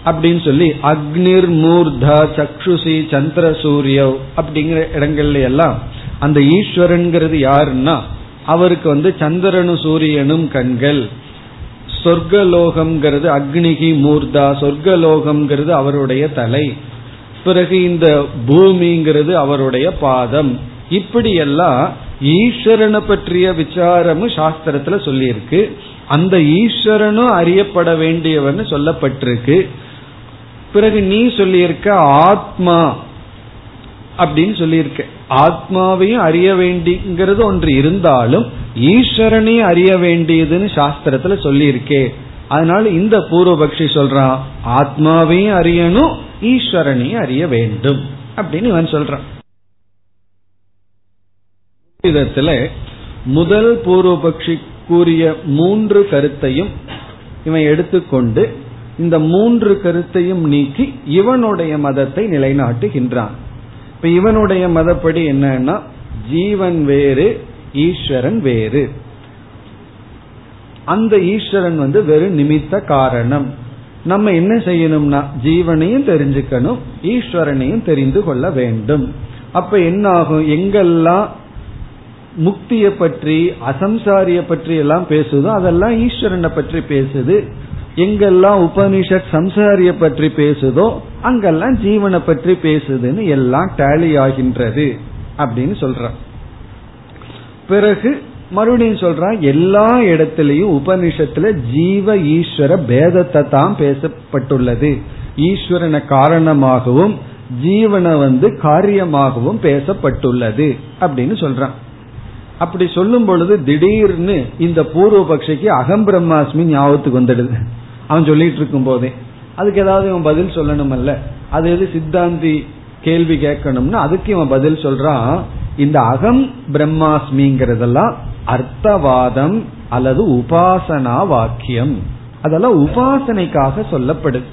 அப்படின்னு சொல்லி அக்னிர் மூர்தா சக்ஷுசி சந்திர சூரிய அப்படிங்கிற இடங்கள்ல எல்லாம் அந்த ஈஸ்வரன்கிறது யாருன்னா அவருக்கு வந்து சந்திரனும் சூரியனும் கண்கள். சொர்க்கலோகம்ங்கிறது அக்னிகி மூர்தா சொர்க்கலோகம்ங்கிறது அவருடைய தலை. பிறகு இந்த பூமிங்கிறது அவருடைய பாதம். இப்படியெல்லாம் ஈஸ்வரனை பற்றிய விசாரமும் சாஸ்திரத்துல சொல்லியிருக்கு. அந்த ஈஸ்வரனும் அறியப்பட வேண்டியவன்னு சொல்லப்பட்டிருக்கு. பிறகு நீ சொல்லியிருக்க ஆத்மா அப்படின்னு சொல்லியிருக்கு. ஆத்மாவையும் அறிய வேண்டிங்கிறது ஒன்று இருந்தாலும் ஈஸ்வரனையும் அறிய வேண்டியதுன்னு சாஸ்திரத்துல சொல்லியிருக்கே. அதனால இந்த பூர்வபக்ஷி சொல்றான் ஆத்மாவையும் அறியணும் ஈஸ்வரனையும் அறிய வேண்டும் அப்படின்னு இவன் சொல்றான். விதத்துல முதல் பூர்வபக்ஷி கூறிய மூன்று கருத்தையும் இவன் எடுத்துக்கொண்டு இந்த மூன்று கருத்தையும் நீக்கி இவனுடைய மதத்தை நிலைநாட்டுகின்றான். இப்ப இவனுடைய மதப்படி என்னன்னா ஜீவன் வேறு ஈஸ்வரன் வேறு. அந்த ஈஸ்வரன் வந்து வெறும் நிமித்த காரணம். நம்ம என்ன செய்யணும்னா ஜீவனையும் தெரிஞ்சுக்கணும் ஈஸ்வரனையும் தெரிந்து கொள்ள வேண்டும். அப்ப என்ன ஆகும் எங்கெல்லாம் முக்தியை பற்றி அசம்சாரிய பற்றி எல்லாம் பேசுதோ அதெல்லாம் ஈஸ்வரனை பற்றி பேசுது. எங்கெல்லாம் உபனிஷத் சம்சாரிய பற்றி பேசுதோ அங்கெல்லாம் ஜீவனை பற்றி பேசுதுன்னு எல்லாம் டேலி ஆகின்றது அப்படின்னு சொல்ற பிறகு மறுபடியும் சொல்றான் எல்லா இடத்திலையும் உபனிஷத்துல ஜீவ ஈஸ்வர பேதத்தை தான் பேசப்பட்டுள்ளது. ஈஸ்வரனை காரணமாகவும் ஜீவனை வந்து காரியமாகவும் பேசப்பட்டுள்ளது அப்படின்னு சொல்றான். அப்படி சொல்லும் பொழுது திடீர்னு இந்த பூர்வ பக்ஷிக்கு அகம் பிரம்மாஸ்மி ஞாபகத்துக்கு வந்துடுது. அவன் சொல்லிட்டு இருக்கும் போதே. அதுக்கு ஏதாவது இவன் பதில் சொல்லணும் அல்ல அது எது சித்தாந்தி கேள்வி கேட்கணும்னா அதுக்கு இவன் பதில் சொல்றான். இந்த அகம் பிரம்மாஸ்மிங்கிறதெல்லாம் அர்த்தவாதம் அல்லது உபாசனா வாக்கியம். அதெல்லாம் உபாசனைக்காக சொல்லப்படுது.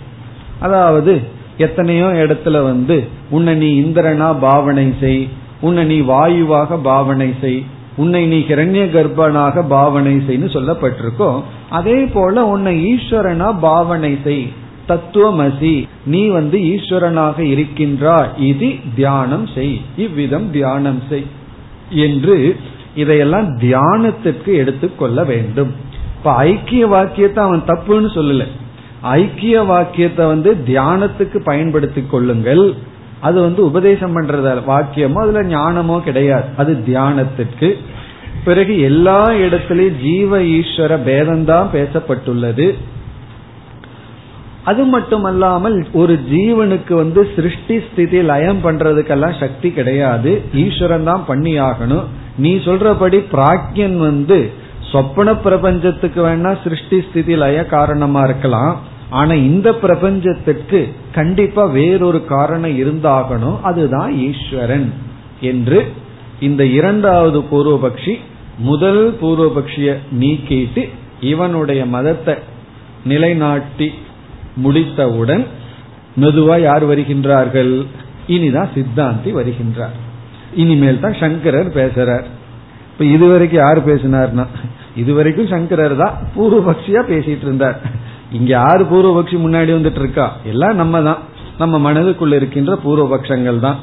அதாவது எத்தனையோ இடத்துல வந்து உன்னை நீ இந்திரனா பாவனை செய். உன்னை நீ வாயுவாக பாவனை செய். உன்னை நீ கிரண்ய கர்ப்பனாக பாவனை செய்னு சொல்லப்பட்டிருக்கோ அதே போல உன்னை ஈஸ்வரனா பாவனை செய் தத்துவமசி நீ வந்து ஈஸ்வரனாக இருக்கின்றா இது தியானம் செய் இவ்விதம் தியானம் செய் என்று இதையெல்லாம் தியானத்திற்கு எடுத்துக்கொள்ள வேண்டும். இப்ப ஐக்கிய வாக்கியத்தை அவன் தப்புன்னு சொல்லல. ஐக்கிய வாக்கியத்தை வந்து தியானத்துக்கு பயன்படுத்திக் கொள்ளுங்கள். அது வந்து உபதேசம் பண்றத வாக்கியமோ அதுல ஞானமோ கிடையாது. அது தியானத்திற்கு. பிறகு எல்லா இடத்திலையும் ஜீவ ஈஸ்வர பேதம்தான் பேசப்பட்டுள்ளது. அது மட்டுமல்லாமல் ஒரு ஜீவனுக்கு வந்து சிருஷ்டி ஸ்திதி லயம் பண்றதுக்கெல்லாம் சக்தி கிடையாது. ஈஸ்வரன் தான் பண்ணி ஆகணும். நீ சொல்றபடி பிராக்யன் வந்து சொப்பன பிரபஞ்சத்துக்கு வேணா சிருஷ்டி ஸ்திதி லய காரணமா இருக்கலாம். ஆனா இந்த பிரபஞ்சத்திற்கு கண்டிப்பா வேறொரு காரணம் இருந்தாகணும். அதுதான் ஈஸ்வரன் என்று இந்த இரண்டாவது பூர்வபக்ஷி முதல் பூர்வபக்ஷிய நீக்கிட்டு இவனுடைய மதத்தை நிலைநாட்டி முடித்தவுடன் மெதுவா யார் வருகின்றார்கள்? இனிதான் சித்தாந்தி வருகின்றார். இனிமேல் தான் சங்கரர் பேசுறார். இப்ப இதுவரைக்கும் யார் பேசினார்னா? இதுவரைக்கும் சங்கரர் தான் பூர்வபக்ஷியா பேசிட்டு இருந்தார். இங்க யாரு பூர்வபக்ஷி முன்னாடி வந்துட்டு இருக்கா? எல்லாம் நம்ம தான் நம்ம மனதுக்குள்ள இருக்கின்ற பூர்வபக்ஷங்கள் தான்.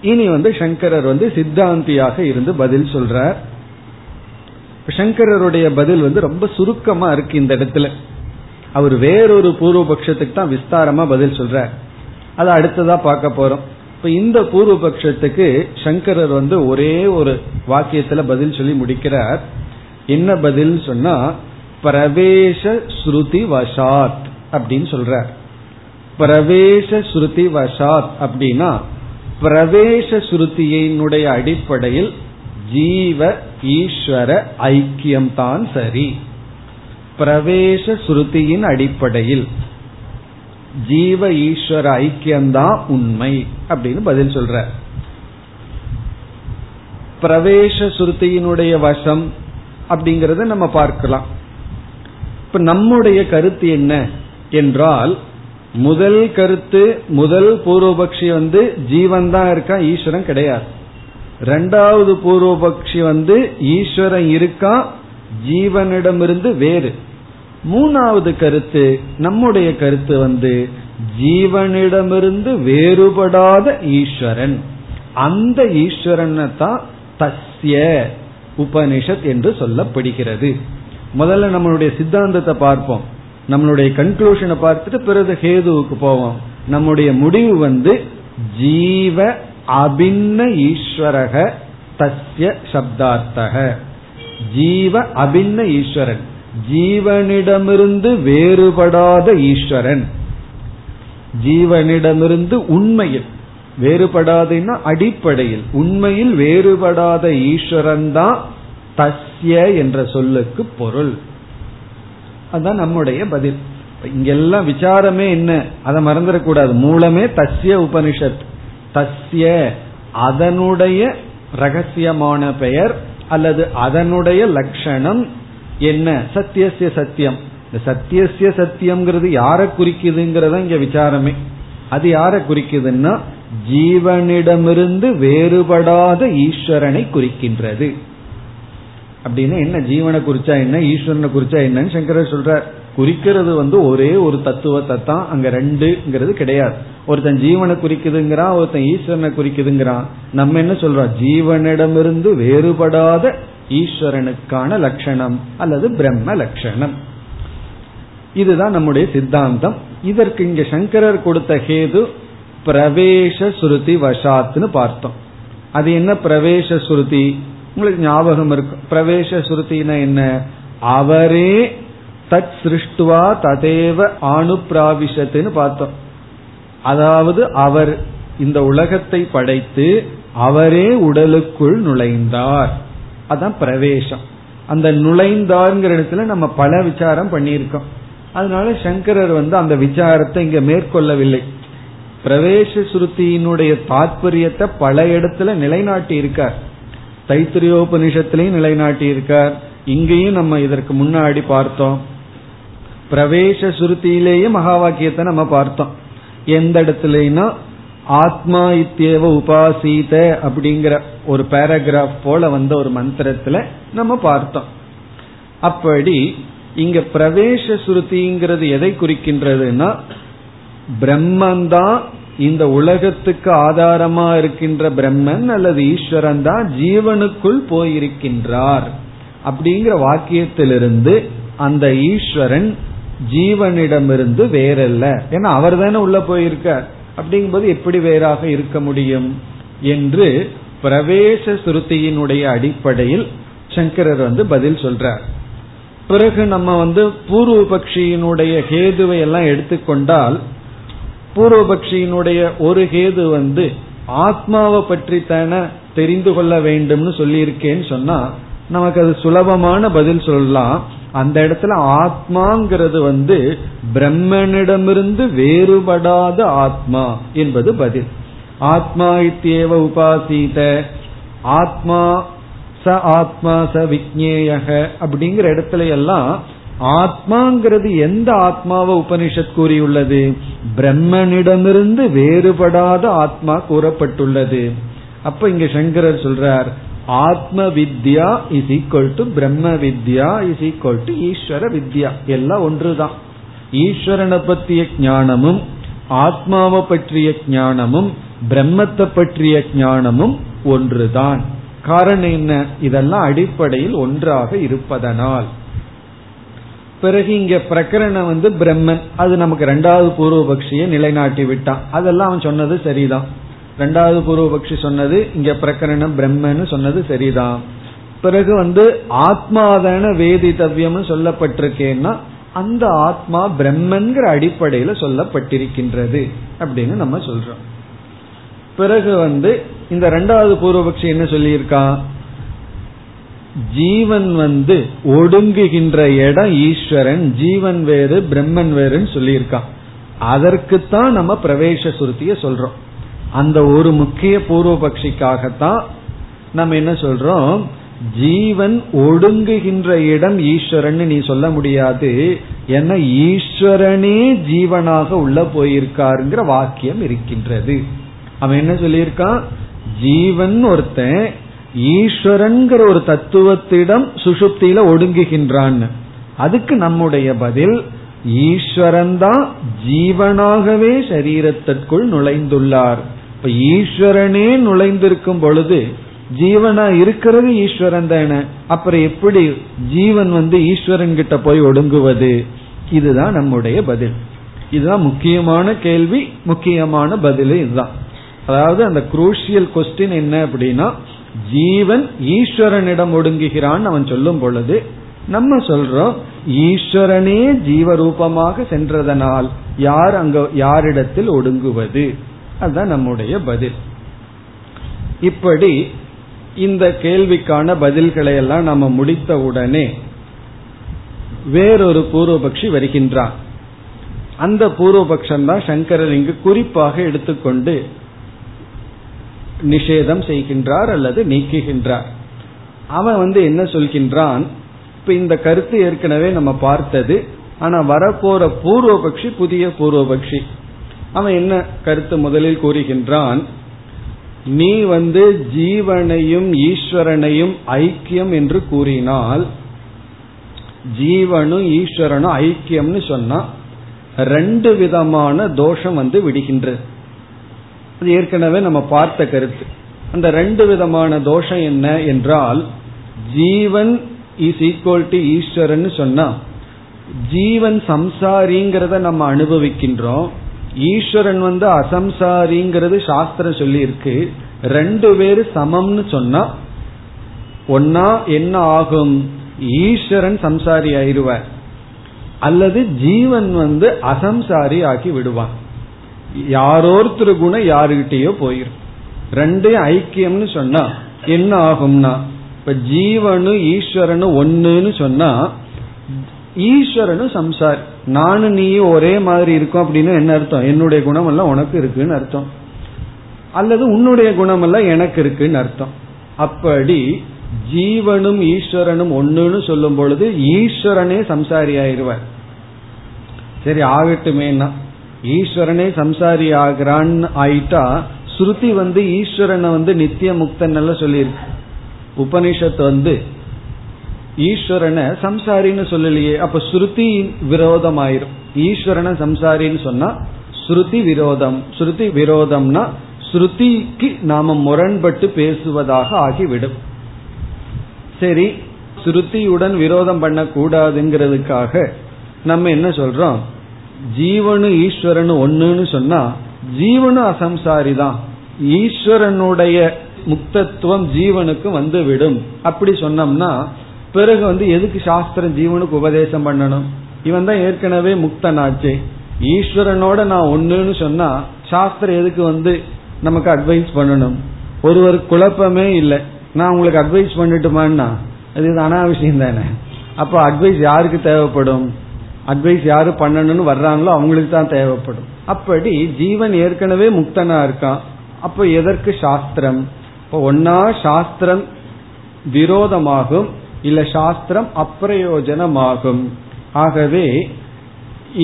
இனி வந்து சங்கரர் வந்து சித்தாந்தியாக இருந்து பதில் சொல்றார். சங்கரருடைய பதில் வந்து ரொம்ப சுருக்கமா இருக்கு இந்த இடத்துல. அவர் வேறொரு பூர்வபக்ஷத்துக்கு தான் விஸ்தாரமா பதில் சொல்றார். அதை அடுத்ததா பார்க்க போறோம். இப்ப இந்த பூர்வபக்ஷத்துக்கு சங்கரர் வந்து ஒரே ஒரு வாக்கியத்துல பதில் சொல்லி முடிக்கிறார். என்ன பதில் சொன்னா பிரவேச ஸ்ருதி வசாத் அப்படின்னு சொல்றார். பிரவேச ஸ்ருதி வசாத் அப்படின்னா பிரவேச ஸ்ருதியினுடைய அடிப்படையில் ஜீவ ஈஸ்வர ஐக்கியம் தான் சரி. பிரவேச ஸ்ருதியின் அடிப்படையில் ஜீவ ஈஸ்வர ஐக்கியம்தான் உண்மை அப்படின்னு பதில் சொல்ற பிரவேச சுருத்தியினுடைய வசம் அப்படிங்கறத நம்ம பார்க்கலாம். இப்ப நம்முடைய கருத்து என்ன என்றால் முதல் கருத்து முதல் பூர்வபக்ஷி வந்து ஜீவன் தான் இருக்கா ஈஸ்வரன் கிடையாது. ரெண்டாவது பூர்வபக்ஷி வந்து ஈஸ்வரன் இருக்கா ஜீவனிடமிருந்து வேறு. மூணாவது கருத்து நம்முடைய கருத்து வந்து ஜீவனிடமிருந்து வேறுபடாத ஈஸ்வரன். அந்த ஈஸ்வரனை தான் தஸ்ய உபனிஷத் என்று சொல்லப்படுகிறது. முதல்ல நம்மளுடைய சித்தாந்தத்தை பார்ப்போம். நம்மளுடைய கன்க்ளூஷனை பார்த்துட்டு பிறகு ஹேதுவுக்கு போவோம். நம்முடைய முடிவு வந்து ஜீவ அபின்ன ஈஸ்வரக தஸ்ய சப்தார்த்தக. ஜீவ அபின்ன ஈஸ்வரன். ஜீவனிடமிருந்து வேறுபடாத ஈஸ்வரன். ஜீவனிடமிருந்து உண்மையில். வேறுபடாதுன்னா அடிப்படையில். உண்மையில் வேறுபடாத ஈஸ்வரன் தான் தஸ்ய என்ற சொல்லுக்கு பொருள். அதுதான் நம்முடைய பதில். இங்கெல்லாம் விசாரமே என்ன? அதை மறந்துடக்கூடாது. மூலமே தஸ்ய உபனிஷத். தஸ்ய அதனுடைய ரகசியமான பெயர் அல்லது அதனுடைய லட்சணம் என்ன? சத்தியசிய சத்தியம். இந்த சத்தியசிய சத்தியம்ங்கிறது யாரை குறிக்குதுங்கிறத இங்க விசாரமே. அது யாரை குறிக்குதுன்னா ஜீவனிடமிருந்து வேறுபடாத ஈஸ்வரனை குறிக்கின்றது. அப்படின்னு என்ன ஜீவனை குறிச்சா என்ன ஈஸ்வரனை குறிச்சா என்னன்னு சங்கரர் சொல்ற குறிக்கிறது வந்து ஒரே ஒரு தத்துவத்தை தான் அங்க ரெண்டுங்கிறது கிடையாது. ஒருத்தன் ஜீவனை குறிக்குதுங்கிறான் ஒருத்தன் ஈஸ்வரனை குறிக்குதுங்கிறான். நம்ம என்ன சொல்றோம்? ஜீவனிடமிருந்து வேறுபடாத ஈஸ்வரனுக்கான லட்சணம் அல்லது பிரம்ம லட்சணம். இதுதான் நம்முடைய சித்தாந்தம். இதற்கு இங்க சங்கரர் கொடுத்த ஹேது பிரவேச சுருதி வசாத்னு பார்த்தோம். அது என்ன பிரவேச சுருதி உங்களுக்கு ஞாபகம் இருக்கும் பிரவேச சுருத்தினா என்ன? அவரே தத் சிருஷ்டுவா ததேவ அனுப்பிராவிஷத்துன்னு பார்த்தோம். அதாவது அவர் இந்த உலகத்தை படைத்து அவரே உடலுக்குள் நுழைந்தார். அதான் பிரவேசம். அந்த நுழைந்தார்ங்கிற இடத்துல நம்ம பல விசாரம் பண்ணியிருக்கோம். அதனால சங்கரர் வந்து அந்த விசாரத்தை இங்க மேற்கொள்ளவில்லை. பிரவேச சுருத்தியினுடைய தாற்பயத்தை பல இடத்துல நிலைநாட்டி இருக்கார் தைத்திரியோபனிஷத்திலையும் நிலைநாட்டி இருக்கார் இங்கேயும் நம்ம இதற்கு முன்னாடி பார்த்தோம். பிரவேச சுருத்தியிலேயே மகா வாக்கியத்தை நம்ம பார்த்தோம். எந்த இடத்துலனா ஆத்மா இத்தியவ உபாசீத அப்படிங்கிற ஒரு பேராகிராஃப் போல வந்த ஒரு மந்திரத்துல நம்ம பார்த்தோம். அப்படி இங்க பிரவேச சுருதிங்கிறது எதை குறிக்கின்றதுன்னா பிரம்மந்தான் இந்த உலகத்துக்கு ஆதாரமா இருக்கின்ற பிரம்மன் அல்லது ஈஸ்வரன் தான் ஜீவனுக்குள் போயிருக்கின்றார். அப்படிங்கிற வாக்கியத்திலிருந்து அந்த ஈஸ்வரன் ஜீவனிடமிருந்து வேறல்ல. ஏன்னா அவர் தானே உள்ள போயிருக்கார். அப்படிங்கும்போது எப்படி வேறாக இருக்க முடியும் என்று பிரவேச சுருத்தியினுடைய அடிப்படையில் சங்கரர் வந்து பதில் சொல்றார். பிறகு நம்ம வந்து பூர்வ பக்ஷியினுடைய ஹேதுவை எல்லாம் எடுத்துக்கொண்டால் பூர்வபக்ஷியினுடைய ஒரு கேது வந்து ஆத்மாவை பற்றி தானே தெரிந்து கொள்ள வேண்டும்னு சொல்லியிருக்கேன்னு சொன்னா நமக்கு அது சுலபமான பதில் சொல்லலாம். அந்த இடத்துல ஆத்மாங்கிறது வந்து பிரம்மனிடமிருந்து வேறுபடாத ஆத்மா என்பது பதில். ஆத்மா இத்தியேவ உபாசீத. ஆத்மா ச ஆத்மா ச விக்னேயக அப்படிங்கிற இடத்துல எல்லாம் ஆத்மாங்கிறது எந்த ஆத்மாவை உபனிஷத் கூறியுள்ளது? பிரம்மனிடமிருந்து வேறுபடாத ஆத்மா கூறப்பட்டுள்ளது. அப்ப இங்க சங்கரர் சொல்றார் ஆத்ம வித்யா இஸ் ஈக்வல் டு பிரம்ம வித்யா இஸ் ஈக்வல் டு ஈஸ்வர வித்யா எல்லாம் ஒன்றுதான். ஈஸ்வரனை பற்றிய ஞானமும் ஆத்மாவை பற்றிய ஞானமும் பிரம்மத்தை பற்றிய ஞானமும் ஒன்றுதான். காரணம் என்ன? இதெல்லாம் அடிப்படையில் ஒன்றாக இருப்பதனால். பிறகு இங்க பிரகரணம் வந்து பிரம்மன். அது நமக்கு ரெண்டாவது பூர்வபக்ஷியை நிலைநாட்டி விட்டான். அதெல்லாம் அவன் சொன்னது சரிதான். ரெண்டாவது பூர்வபக்ஷி சொன்னது இங்க பிரகரணம் பிரம்மன்னு சொன்னது சரிதான். பிறகு வந்து ஆத்மாதான வேதித்தவ்யம்னு சொல்லப்பட்டிருக்கேன்னா அந்த ஆத்மா பிரம்மன்கிற அடிப்படையில சொல்லப்பட்டிருக்கின்றது அப்படின்னு நம்ம சொல்றோம். பிறகு வந்து இந்த ரெண்டாவது பூர்வபக்ஷி என்ன சொல்லியிருக்கான் ஜீவன் வந்து ஒடுங்குகின்ற இடம் ஈஸ்வரன் ஜீவன் வேறு பிரம்மன் வேறுன்னு சொல்லியிருக்கான். அதற்குத்தான் நம்ம பிரவேச சுருத்திய சொல்றோம். அந்த ஒரு முக்கிய பூர்வபக்ஷிக்காகத்தான் நம்ம என்ன சொல்றோம்? ஜீவன் ஒடுங்குகின்ற இடம் ஈஸ்வரன் நீ சொல்ல முடியாது. ஏன்னா ஈஸ்வரனே ஜீவனாக உள்ள போயிருக்காருங்கிற வாக்கியம் இருக்கின்றது. அவன் என்ன சொல்லியிருக்கான்? ஜீவன் ஒருத்தன் ஈஸ்வரன்கிற ஒரு தத்துவத்திடம் சுசுப்தியில ஒடுங்குகின்றான் அதுக்கு நம்முடைய பதில் ஈஸ்வரன் தான் ஜீவனாகவே சரீரத்திற்குள் நுழைந்துள்ளார். இப்ப ஈஸ்வரனே நுழைந்திருக்கும் பொழுது ஜீவனா இருக்கிறது ஈஸ்வரன் தானே. அப்புறம் எப்படி ஜீவன் வந்து ஈஸ்வரன் கிட்ட போய் ஒடுங்குவது? இதுதான் நம்முடைய பதில். இதுதான் முக்கியமான கேள்வி முக்கியமான பதில் இதுதான். அதாவது அந்த குரூஷியல் கொஸ்டின் என்ன அப்படின்னா ஜீவன் ஈஸ்வரனிடம் ஒடுங்குகிறான் அவன் சொல்லும் பொழுது நம்ம சொல்றோம் ஈஸ்வரனே ஜீவரூபமாக சென்றதனால் யார் அங்க யாரிடத்தில் ஒடுங்குவது? அதுதான் நம்முடைய பதில். இப்படி இந்த கேள்விக்கான பதில்களை எல்லாம் நம்ம முடித்த உடனே வேறொரு பூர்வபக்ஷி வருகின்றான். அந்த பூர்வபக்ஷம் தான் சங்கரர் இங்கு குறிப்பாக எடுத்துக்கொண்டு நிஷேதம் செய்கின்றார் அல்லது நீக்குகின்றார். அவன் வந்து என்ன சொல்கின்றான்? இப்ப இந்த கருத்து ஏற்கனவே நம்ம பார்த்தது. ஆனா வரப்போற பூர்வபக்ஷி புதிய பூர்வபக்ஷி. அவன் என்ன கருத்து முதலில் கூறுகின்றான்? நீ வந்து ஜீவனையும் ஈஸ்வரனையும் ஐக்கியம் என்று கூறினால் ஜீவனும் ஈஸ்வரனும் ஐக்கியம்னு சொன்னா ரெண்டு விதமான தோஷம் வந்து விடுகின்றது. அது ஏற்கனவே நம்ம பார்த்த கருத்து. அந்த ரெண்டு விதமான தோஷம் என்ன என்றால் jeevan is equal to Eeswaran சொன்னா ஜீவன் சம்சாரிங்கிறத நம்ம அனுபவிக்கின்றோம். ஈஸ்வரன் வந்து அசம்சாரிங்கிறது சாஸ்திரம் சொல்லி இருக்கு ரெண்டு பேரு சமம்னு சொன்னா ஒன்னா என்ன ஆகும்? ஈஸ்வரன் சம்சாரி ஆயிடுவார். அல்லது ஜீவன் வந்து அசம்சாரி ஆக்கி விடுவான். யாரோருத்தர் குணம் யாருகிட்டயோ போயிரும். ரெண்டையும் ஐக்கியம்னு சொன்னா என்ன ஆகும்னா இப்ப ஜீவனும் ஈஸ்வரனும் ஒன்னுன்னு சொன்னா ஈஸ்வரனும் சம்சாரி. நானும் நீயும் ஒரே மாதிரி இருக்கும் அப்படின்னு என்ன அர்த்தம்? என்னுடைய குணம் எல்லாம் உனக்கு இருக்குன்னு அர்த்தம். அல்லது உன்னுடைய குணம் எல்லாம் எனக்கு இருக்குன்னு அர்த்தம். அப்படி ஜீவனும் ஈஸ்வரனும் ஒன்னுன்னு சொல்லும் பொழுது ஈஸ்வரனே சம்சாரி ஆயிடுவார் சரி ஆகட்டுமேனா ஈஸ்வரனே சம்சாரி ஆகிறான்னு ஆயிட்டா ஸ்ருதி வந்து ஈஸ்வரனை வந்து நித்திய முக்தன் எல்லாம் சொல்லியிருக்கு. உபனிஷத்து வந்து ஈஸ்வரனை சம்சாரின்னு சொல்லலையே அப்ப ஸ்ருதி விரோதம் ஆயிரும் ஈஸ்வரனை சம்சாரின்னு சொன்னா ஸ்ருதி விரோதம். ஸ்ருதி விரோதம்னா ஸ்ருதிக்கு நாம முரண்பட்டு பேசுவதாக ஆகிவிடும். சரி ஸ்ருதியுடன் விரோதம் பண்ணக்கூடாதுங்கிறதுக்காக நம்ம என்ன சொல்றோம்? ஜீவனு ஈஸ்வரனு ஒன்னுன்னு சொன்னா ஜீவனு அசம்சாரி தான். ஈஸ்வரனுடைய முக்தத்துவம் ஜீவனுக்கு வந்து விடும் அப்படி சொன்னோம்னா பிறகு வந்து எதுக்கு சாஸ்திரம் ஜீவனுக்கு உபதேசம் பண்ணணும்? இவன் தான் ஏற்கனவே முக்தனாச்சே. ஈஸ்வரனோட நான் ஒன்னுன்னு சொன்னா சாஸ்திரம் எதுக்கு வந்து நமக்கு அட்வைஸ் பண்ணணும்? ஒருவர் குழப்பமே இல்லை. நான் உங்களுக்கு அட்வைஸ் பண்ணிட்டுமான்னா? அது அனாவசியம் தானே. அப்போ அட்வைஸ் யாருக்கு தேவைப்படும்? அட்வைஸ் யாரு பண்ணணும்னு வர்றாங்களோ அவங்களுக்கு தான் தேவைப்படும். அப்படி ஜீவன் ஏற்கனவே முக்தனா இருக்கான். அப்ப எதற்கு சாஸ்திரம்? இப்போ ஒன்னா சாஸ்திரம் விரோதமாகும் இல்ல சாஸ்திரம் அப்பிரயோஜனமாகும். ஆகவே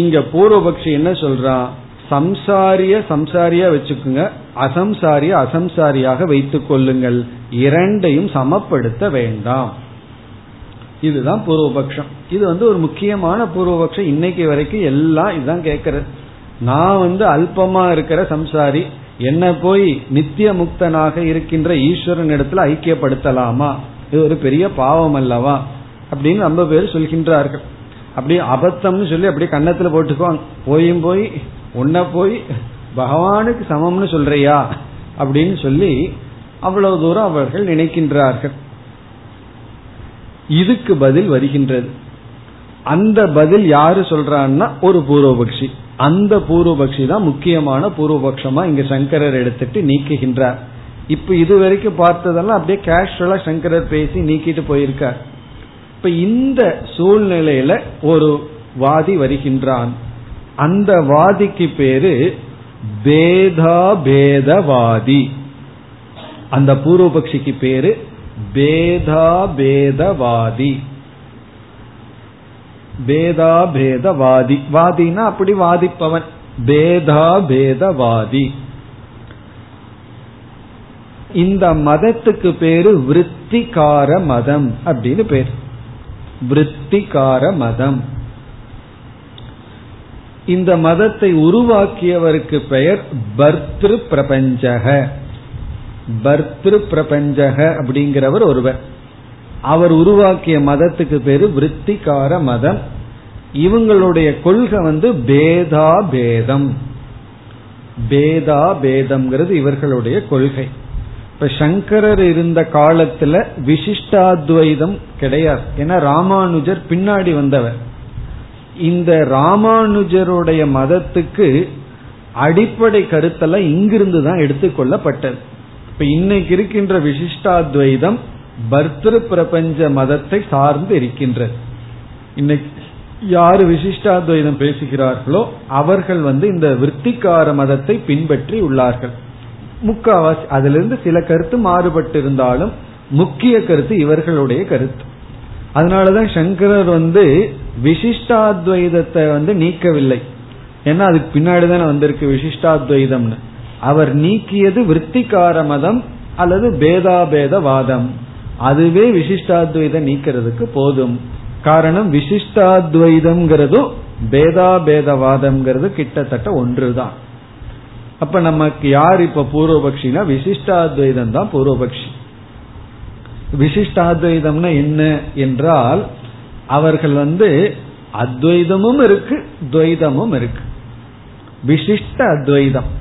இங்க பூர்வபக்ஷி என்ன சொல்றான் சம்சாரிய சம்சாரியா வச்சுக்கோங்க அசம்சாரிய அசம்சாரியாக வைத்துக் கொள்ளுங்கள். இரண்டையும் சமப்படுத்த வேண்டாம். இதுதான் பூர்வபக்ஷம். இது வந்து ஒரு முக்கியமான பூர்வபக்ஷம். இன்னைக்கு வரைக்கும் எல்லாம் இதுதான் கேட்கறது. நான் வந்து அல்பமா இருக்கிற சம்சாரி என்ன போய் நித்திய முக்தனாக இருக்கின்ற ஈஸ்வரன் இடத்துல ஐக்கியப்படுத்தலாமா? இது ஒரு பெரிய பாவம் அல்லவா? அப்படின்னு ரொம்ப பேர் சொல்கின்றார்கள். அப்படி அபத்தம்னு சொல்லி அப்படியே கன்னத்துல போட்டுக்குவாங்க. போயும் போய் உன்ன போய் பகவானுக்கு சமம்னு சொல்றியா? அப்படின்னு சொல்லி அவ்வளவு தூரம் அவர்கள் நினைக்கின்றார்கள். இதுக்கு பதில் வருகின்றது. அந்த பதில் யாரு சொல்றான்னா ஒரு பூர்வபக்ஷி. அந்த பூர்வபக்ஷி தான் முக்கியமான பூர்வபக்ஷமா இங்க சங்கரர் எடுத்துட்டு நீக்குகின்றார். இப்ப இது வரைக்கும் பார்த்ததெல்லாம் அப்படியே கேஷுவலா சங்கரர் பேசி நீக்கிட்டு போயிருக்கார். இப்ப இந்த சூழ்நிலையில ஒரு வாதி வருகின்றான். அந்த வாதிக்கு பேரு பேதா பேதவாதி அந்த பூர்வபக்ஷிக்கு பேரு பேதா பேதவாதி பேதா பேதவாதி வாதினா அப்படி வாதிப்பவன். பேதா பேதவாதி இந்த மதத்துக்கு பேரு விற்த்திகார மதம் அப்படின்னு பேர். விற்த்திகார மதம். இந்த மதத்தை உருவாக்கியவருக்கு பெயர் பர்திரு பிரபஞ்சக பர்திரு பிரபஞ்சக அப்படிங்கிறவர் ஒருவர். அவர் உருவாக்கிய மதத்துக்கு பேரு விற்த்திகார மதம். இவங்களுடைய கொள்கை வந்து பேதா பேதம் பேதா பேதம்ங்கிறது இவர்களுடைய கொள்கை. இப்ப சங்கரர் இருந்த காலத்துல விசிஷ்டாத்வைதம் கிடையாது. ஏன்னா ராமானுஜர் பின்னாடி வந்தவர். இந்த ராமானுஜருடைய மதத்துக்கு அடிப்படை கருத்தெல்லாம் இங்கிருந்து தான் எடுத்துக்கொள்ளப்பட்டது இப்ப இன்னைக்கு இருக்கின்ற விசிஷ்டாத்வைதம் பர்திரு பிரபஞ்ச மதத்தை சார்ந்து இருக்கின்றது. இன்னைக்கு யாரு விசிஷ்டாத்வைதம் பேசுகிறார்களோ அவர்கள் வந்து இந்த விற்பிக்கார மதத்தை பின்பற்றி உள்ளார்கள். முக்காவாசி அதிலிருந்து சில கருத்து மாறுபட்டு இருந்தாலும் முக்கிய கருத்து இவர்களுடைய கருத்து. அதனாலதான் சங்கரர் வந்து விசிஷ்டாத்வைதத்தை வந்து நீக்கவில்லை. ஏன்னா அதுக்கு பின்னாடி தானே வந்திருக்கு விசிஷ்டாத்வைதம்னு. அவர் நீக்கியது விற்த்திகார மதம் அல்லது பேதாபேத வாதம் அதுவே விசிஷ்டாத்வைதம் நீக்கிறதுக்கு போதும். காரணம் விசிஷ்டாத்வைதம்ங்கிறதும் பேதாபேதவாதம்ங்கிறது கிட்டத்தட்ட ஒன்றுதான். அப்ப நமக்கு யார் இப்ப பூர்வபக்ஷினா விசிஷ்டாத்வைதம் தான் பூர்வபக்ஷி. விசிஷ்டாத்வைதம்னா என்ன என்றால் அவர்கள் வந்து அத்வைதமும் இருக்கு துவைதமும் இருக்கு. விசிஷ்ட அத்வைதம்.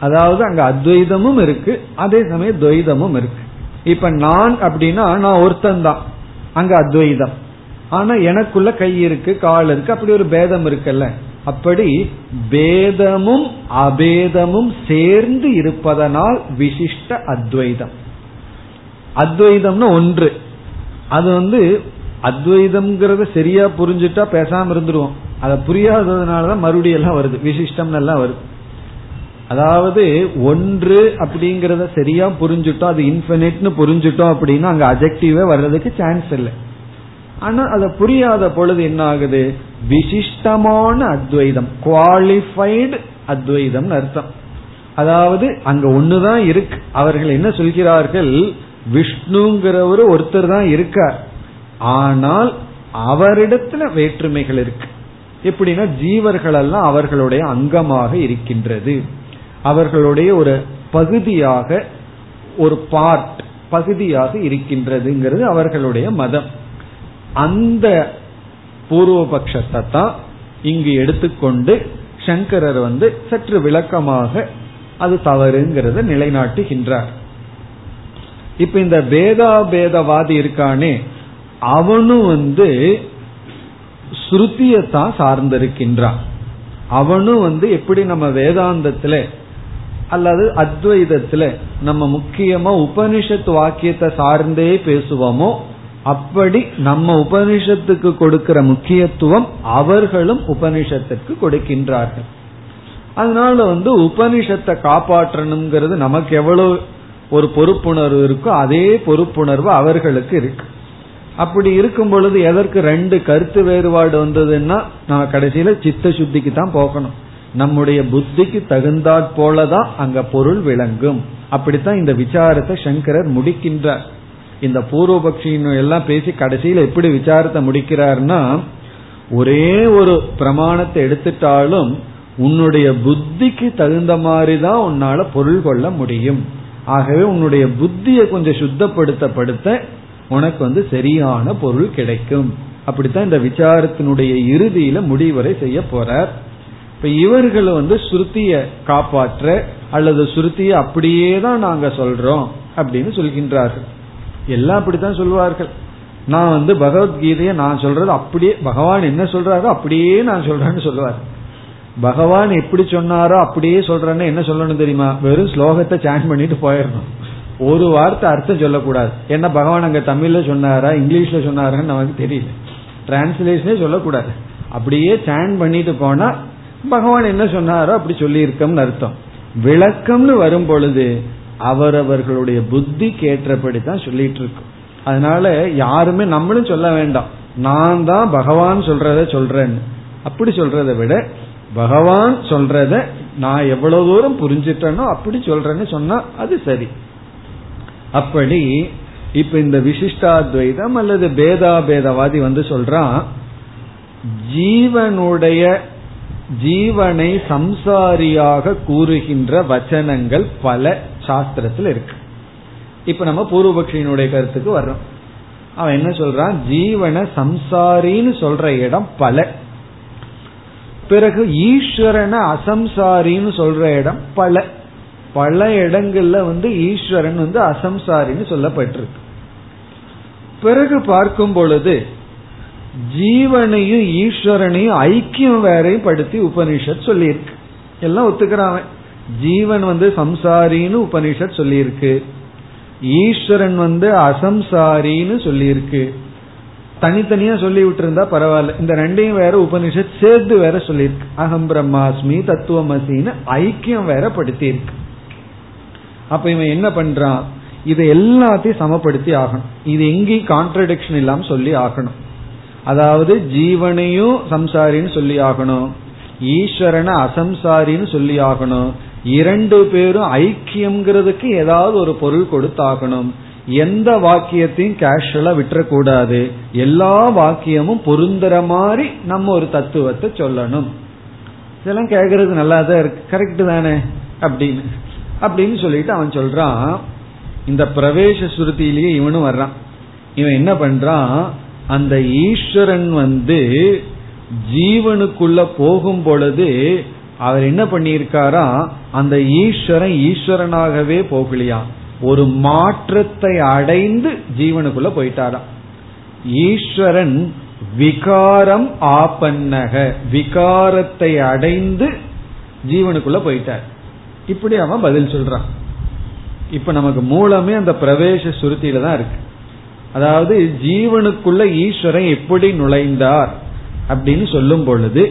அதாவது அங்க அத்வைதமும் இருக்கு அதே சமயம் துவைதமும் இருக்கு. இப்ப நான் அப்படின்னா நான் ஒருத்தன் தான் அங்க அத்வைதம். ஆனா எனக்குள்ள கை இருக்கு கால் இருக்கு அப்படி ஒரு பேதம் இருக்குல்ல. அப்படி பேதமும் அபேதமும் சேர்ந்து இருப்பதனால் விசிஷ்ட அத்வைதம். அத்வைதம்னு ஒன்று. அது வந்து அத்வைதம்ங்கிறத சரியா புரிஞ்சுட்டா பேசாம இருந்துருவோம். அதை புரியாததுனாலதான் மறுபடியும் எல்லாம் வருது. விசிஷ்டம் எல்லாம் வருது. அதாவது ஒன்று அப்படிங்கறத சரியா புரிஞ்சுட்டோம் அது இன்பினிட்னு புரிஞ்சுட்டோம் அப்படின்னா அங்க அஜெக்டிவே வர்றதுக்கு சான்ஸ் இல்லை. ஆனா அதை புரியாத பொழுது என்ன ஆகுது விசிஷ்டமான அத்வைதம் குவாலிஃபைடு அத்வைதம் அர்த்தம். அதாவது அங்க ஒண்ணுதான் இருக்கு. அவர்கள் என்ன சொல்கிறார்கள்? விஷ்ணுங்கிறவர் ஒருத்தர் தான் இருக்கார். ஆனால் அவரிடத்துல வேற்றுமைகள் இருக்கு. எப்படின்னா ஜீவர்கள் எல்லாம் அவர்களுடைய அங்கமாக இருக்கின்றது. அவர்களுடைய ஒரு பகுதியாக ஒரு பார்ட் பகுதியாக இருக்கின்றதுங்கிறது அவர்களுடைய மதம். அந்த பூர்வபக்ஷத்தை தான் இங்கு எடுத்துக்கொண்டு சங்கரர் வந்து சற்று விளக்கமாக அது தவறுங்கிறத நிலைநாட்டுகின்றார். இப்ப இந்த பேதாபேதவாதி இருக்கானே அவனும் வந்து ஸ்ருதியத்தான் சார்ந்திருக்கின்றான். அவனும் வந்து எப்படி நம்ம வேதாந்தத்துல அல்லது அத்வைதத்துல நம்ம முக்கியமா உபனிஷத் வாக்கியத்தை சார்ந்தே பேசுவோமோ அப்படி நம்ம உபனிஷத்துக்கு கொடுக்கிற முக்கியத்துவம் அவர்களும் உபனிஷத்துக்கு கொடுக்கின்றார்கள். அதனால வந்து உபனிஷத்தை காப்பாற்றணுங்கிறது நமக்கு எவ்வளவு ஒரு பொறுப்புணர்வு இருக்கோ அதே பொறுப்புணர்வு அவர்களுக்கு இருக்கு. அப்படி இருக்கும் பொழுது எதற்கு ரெண்டு கருத்து வேறுபாடு வந்ததுன்னா நம்ம கடைசியில சித்த சுத்திக்கு தான் போகணும். நம்முடைய புத்திக்கு தகுந்தாற் போலதான் அங்க பொருள் விளங்கும். அப்படித்தான் இந்த விசாரத்தை சங்கரர் முடிக்கின்றார். இந்த பூர்வபக்ஷின்னு எல்லாம் பேசி கடைசியில எப்படி விசாரத்தை முடிக்கிறார்னா ஒரே ஒரு பிரமாணத்தை எடுத்துட்டாலும் உன்னுடைய புத்திக்கு தகுந்த மாதிரி தான் உன்னால பொருள் கொள்ள முடியும். ஆகவே உன்னுடைய புத்தியை கொஞ்சம் சுத்தப்படுத்தப்படுத்த உனக்கு வந்து சரியான பொருள் கிடைக்கும். அப்படித்தான் இந்த விசாரத்தினுடைய இறுதியில முடிவரை செய்ய போறார். இப்ப இவர்கள் வந்து சுருத்திய காப்பாற்ற அல்லது சுருத்திய அப்படியே தான் நாங்க சொல்றோம் அப்படின்னு சொல்கின்றார்கள். எல்லாம் அப்படித்தான் சொல்வார்கள். நான் வந்து பகவத்கீதையை நான் சொல்றது அப்படியே பகவான் என்ன சொல்றாரோ அப்படியே நான் சொல்றேன்னு சொல்லுவார். பகவான் எப்படி சொன்னாரோ அப்படியே சொல்றேன்னு என்ன சொல்லணும் தெரியுமா? வெறும் ஸ்லோகத்தை சேஞ்ச் பண்ணிட்டு போயிடணும். ஒரு வார்த்தை அர்த்தம் சொல்லக்கூடாது. என்ன பகவான் அங்க தமிழ்ல சொன்னாரா இங்கிலீஷ்ல சொன்னாரான்னு நமக்கு தெரியல. டிரான்ஸ்லேஷனே சொல்லக்கூடாது. அப்படியே சேன் பண்ணிட்டு போனா பகவான் என்ன சொன்னாரோ அப்படி சொல்லியிருக்கோம்னு அர்த்தம். விளக்கம்னு வரும் பொழுது அவரவர்களுடைய புத்தி கேட்டபடி தான் சொல்லிட்டு இருக்கும் அதனால யாருமே நம்மளும் சொல்ல வேண்டாம். நான் தான் பகவான் சொல்றத சொல்றேன்னு அப்படி சொல்றதை விட பகவான் சொல்றத நான் எவ்வளவு தூரம் புரிஞ்சிட்டேனோ அப்படி சொல்றேன்னு சொன்னா அது சரி. அப்படி இப்ப இந்த விசிஷ்டாத்வைதம் அல்லது பேதாபேதவாதி வந்து சொல்றான் ஜீவனுடைய ஜீவனை சம்சாரியாக கூறுகின்ற வச்சனங்கள் பல சாஸ்திரத்தில் இருக்கு. இப்ப நம்ம பூர்வபக்ஷியினுடைய கருத்துக்கு வர்றோம். அவன் என்ன சொல்றான்? ஜீவனை சம்சாரின்னு சொல்ற இடம் பல. பிறகு ஈஸ்வரனை அசம்சாரின்னு சொல்ற இடம் பல. பல இடங்கள்ல வந்து ஈஸ்வரன் வந்து அசம்சாரின்னு சொல்லப்பட்டிருக்கு. பிறகு பார்க்கும் பொழுது ஜீவனையும் ஈஸ்வரனையும் ஐக்கியம் வேறையும் படுத்தி உபனிஷத் சொல்லியிருக்கு. எல்லாம் ஒத்துக்கிறான் ஜீவன் வந்து சம்சாரின்னு உபனிஷத் சொல்லியிருக்கு. ஈஸ்வரன் வந்து அசம்சாரின்னு சொல்லியிருக்கு. தனித்தனியா சொல்லி விட்டுருந்தா பரவாயில்ல. இந்த ரெண்டையும் வேற உபனிஷத் சேர்த்து வேற சொல்லியிருக்கு. அகம் பிரம்மாஸ்மி தத்துவமசின்னு ஐக்கியம் வேற படுத்தியிருக்கு. அப்ப இவன் என்ன பண்றான்? இதை எல்லாத்தையும் சமப்படுத்தி ஆகணும். இது எங்கேயும் கான்ட்ரடிக்ஷன் இல்லாம சொல்லி ஆகணும். அதாவது ஜீவனையும் சம்சாரின்னு சொல்லி ஆகணும். ஈஸ்வரனை அசம்சாரின்னு சொல்லி ஆகணும். இரண்டு பேரும் ஐக்கியம்ங்கிறதுக்கு ஏதாவது ஒரு பொருள் கொடுத்தாகணும். எந்த வாக்கியத்தையும் கேஷுவலா விட்டுறக்கூடாது. எல்லா வாக்கியமும் பொருந்துற மாதிரி நம்ம ஒரு தத்துவத்தை சொல்லணும். இதெல்லாம் கேட்கறது நல்லா தான் இருக்கு. கரெக்டு தானே? அப்படின்னு. அப்படின்னு சொல்லிட்டு அவன் சொல்றான் இந்த பிரவேச சுருத்திலேயே இவனும் வர்றான். இவன் என்ன பண்றான்? அந்த ஈஸ்வரன் வந்து ஜீவனுக்குள்ள போகும் பொழுது அவர் என்ன பண்ணியிருக்காரா அந்த ஈஸ்வரன் ஈஸ்வரனாகவே போகலையா. ஒரு மாற்றத்தை அடைந்து ஜீவனுக்குள்ள போயிட்டாராம். ஈஸ்வரன் விகாரம் ஆபன்னக விகாரத்தை அடைந்து ஜீவனுக்குள்ள போயிட்டார். இப்படி அவன் பதில் சொல்றான். இப்ப நமக்கு மூலமே அந்த பிரவேச சுருத்தியில தான் இருக்கு. அதாவது ஜீவனுக்குள்ள ஈஸ்வரன் எப்படி நுழைந்தார் அப்படின்னு சொல்லும் பொழுது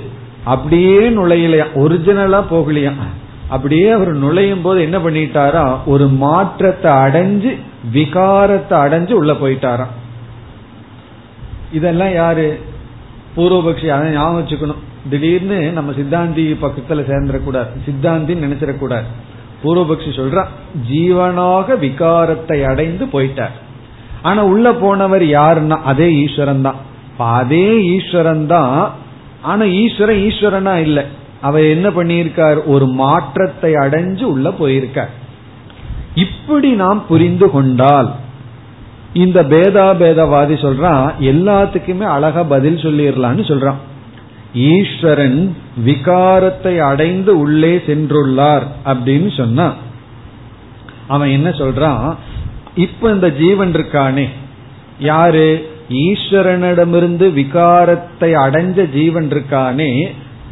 அப்படியே நுழையலையா ஒரிஜினலா போகலையா? அப்படியே அவர் நுழையும் போது என்ன பண்ணிட்டாரா? ஒரு மாற்றத்தை அடைஞ்சு விகாரத்தை அடைஞ்சு உள்ள போயிட்டாராம். இதெல்லாம் யாரு? பூர்வபக்ஷி அதை ஞாபகம் வச்சுக்கணும். திடீர்னு நம்ம சித்தாந்தி பக்கத்துல சேர்ந்துடக்கூடாது. சித்தாந்தின்னு நினைச்சிடக்கூடாது. பூர்வபக்ஷி சொல்றான் ஜீவனாக விகாரத்தை அடைந்து போயிட்டார். ஆனா உள்ள போனவர் யாருன்னா அதே ஈஸ்வரன் தான் அதே ஈஸ்வரன் தான் ஆனா ஈஸ்வரன் ஈஸ்வரனா இல்ல. அவர் என்ன பண்ணியிருக்கார்? ஒரு மாற்றத்தை அடைஞ்சு உள்ள போயிருக்கார். இப்படி நாம் புரிந்து கொண்டால் இந்த பேதாபேதவாதி சொல்றான் எல்லாத்துக்குமே அழகா பதில் சொல்லிடலான்னு சொல்றான். ஈஸ்வரன் விகாரத்தை அடைந்து உள்ளே சென்றுள்ளார் அப்படின்னு சொன்னா அவன் என்ன சொல்றான்? இப்ப இந்த ஜீவன் இருக்கானே? யாரு? ஈஸ்வரனிடமிருந்து விகாரத்தை அடைஞ்ச ஜீவன் இருக்கானே?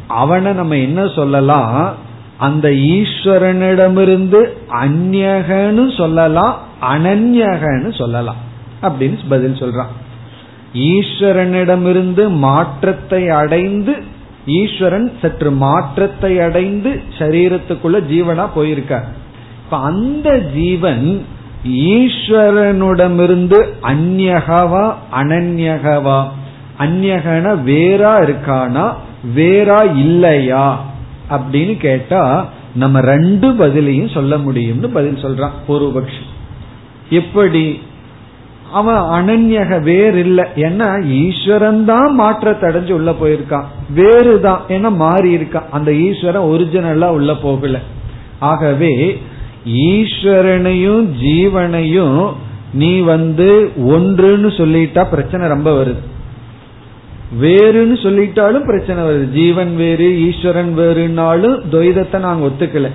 அவனை நம்ம என்ன சொல்லலாம்? அந்த ஈஸ்வரனிடமிருந்து அந்நகன்னு சொல்லலாம் அனன்யகன்னு சொல்லலாம். அப்படின்னு பதில் சொல்றான். ஈஸ்வரனிடமிருந்து மாற்றத்தை அடைந்து ஈஸ்வரன் சற்று மாற்றத்தை அடைந்து சரீரத்துக்குள்ள ஜீவனா போயிருக்கார். இப்ப அந்த ஜீவன் ஈஸ்வரனுடமிருந்து அந்நகவா அனன்யகவா. அந்நகன வேறா இருக்கானா? வேறா இல்லையா? அப்படின்னு கேட்டா நம்ம ரெண்டு பதிலையும் சொல்ல முடியும்னு பதில் சொல்றான் பூர்வபக்ஷி. எப்படி? அவன் அனன்யக வேறு இல்லை ஏன்னா ஈஸ்வரன் தான் மாற்றத்தை அடைஞ்சு உள்ள போயிருக்கான். வேறு தான் ஏன்னா மாறி இருக்கான் அந்த ஈஸ்வரன் ஒரிஜினலா உள்ள போகல. ஆகவே ஈஸ்வரனையும் ஜீவனையும் நீ வந்து ஒன்றுன்னு சொல்லிட்டா பிரச்சனை ரொம்ப வருது. வேறுன்னு சொல்லிட்டாலும் பிரச்சனை வருது. ஜீவன் வேறு ஈஸ்வரன் வேறுனாலும் துவைதத்தை நாங்க ஒத்துக்கல.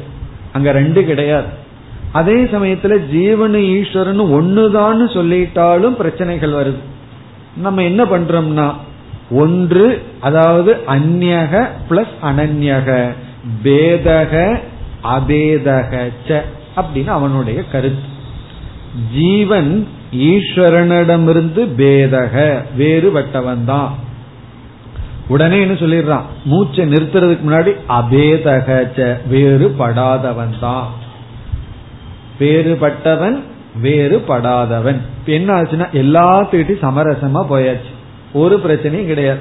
அங்க ரெண்டு கிடையாது. அதே சமயத்துல ஜீவனு ஈஸ்வரன் ஒண்ணுதான்னு சொல்லிட்டாலும் பிரச்சனைகள் வருது. நம்ம என்ன பண்றோம்னா ஒன்று அதாவது அந்நக பிளஸ் அனன்யக பேதக அபேதக ச. அப்படின்னு அவனுடைய கருத்து. ஜீவன் ஈஸ்வரனிடமிருந்து பேதக வேறுபட்டவன் தான் உடனே என்ன சொல்லிடுறான்? மூச்சை நிறுத்துறதுக்கு முன்னாடி அபேதக வேறுபடாதவன் தான் வேறுபட்டவன் வேறுபடாதவன். என்ன ஆச்சுன்னா எல்லாத்துக்கிட்டையும் சமரசமா போயாச்சு. ஒரு பிரச்சனையும் கிடையாது.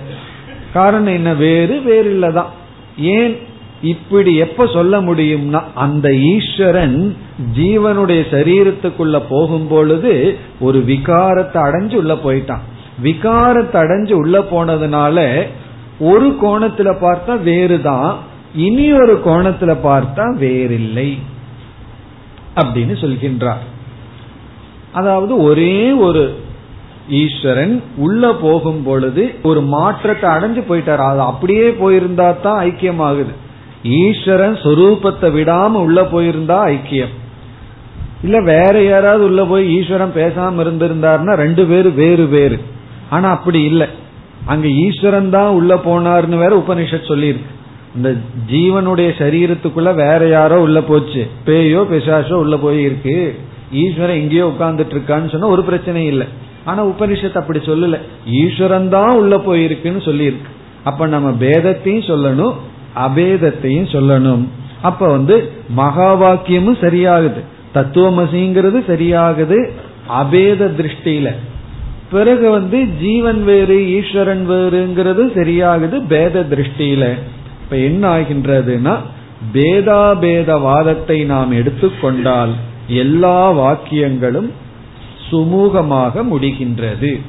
காரணம் என்ன? வேறு வேறு இல்லதான் ஏன் இப்படி எப்ப சொல்ல முடியும்னா அந்த ஈஸ்வரன் ஜீவனுடைய சரீரத்துக்குள்ள போகும் பொழுது ஒரு விகாரத்தை அடைஞ்சு உள்ள போயிட்டான். விகாரத்தை அடைஞ்சு உள்ள போனதுனால ஒரு கோணத்துல பார்த்தா வேறுதான் இனி ஒரு கோணத்துல பார்த்தா வேறில்லை அப்படின்னு சொல்கின்றார். அதாவது ஒரே ஒரு ஈஸ்வரன் உள்ள போகும் பொழுது ஒரு மாற்றத்தை அடைஞ்சு போயிட்டார். அது அப்படியே போயிருந்தா தான் ஐக்கியமாகுது. ஈஸ்வரன் சொரூபத்தை விடாம உள்ள போயிருந்தா ஐக்கியம். இல்ல வேற யாராவது உள்ள போய் ஈஸ்வரன் பேசாம இருந்திருந்தாருன்னா ரெண்டு பேரும் வேறு வேறு. ஆனா அப்படி இல்லை. அங்க ஈஸ்வரன் தான் உள்ள போனார்னு வேற உபனிஷத் சொல்லியிருக்கு. இந்த ஜீவனுடைய சரீரத்துக்குள்ள வேற யாரோ உள்ள போச்சு. பேயோ பிசாசோ உள்ள போயிருக்கு ஈஸ்வரன் எங்கேயோ உட்கார்ந்துட்டு இருக்கான்னு சொன்னா ஒரு பிரச்சனை இல்லை. ஆனா உபனிஷத் அப்படி சொல்லல. ஈஸ்வரன் தான் உள்ள போயிருக்குன்னு சொல்லியிருக்கு. அப்ப நம்ம பேதத்தையும் சொல்லணும் அபேதத்தையும் சொல்லணும். அப்ப வந்து மகா வாக்கியமும் சரியாகுது. தத்துவமசிங்கிறது சரியாகுது. அபேத திருஷ்டியில. பிறகு வந்து ஜீவன் வேறு ஈஸ்வரன் வேறுங்கிறது சரியாகுது பேத திருஷ்டியில. இப்ப என்ன ஆகின்றதுன்னா பேதாபேதவாதத்தை நாம் எடுத்துக்கொண்டால் எல்லா வாக்கியங்களும் சுமூகமாக முடிகின்றது.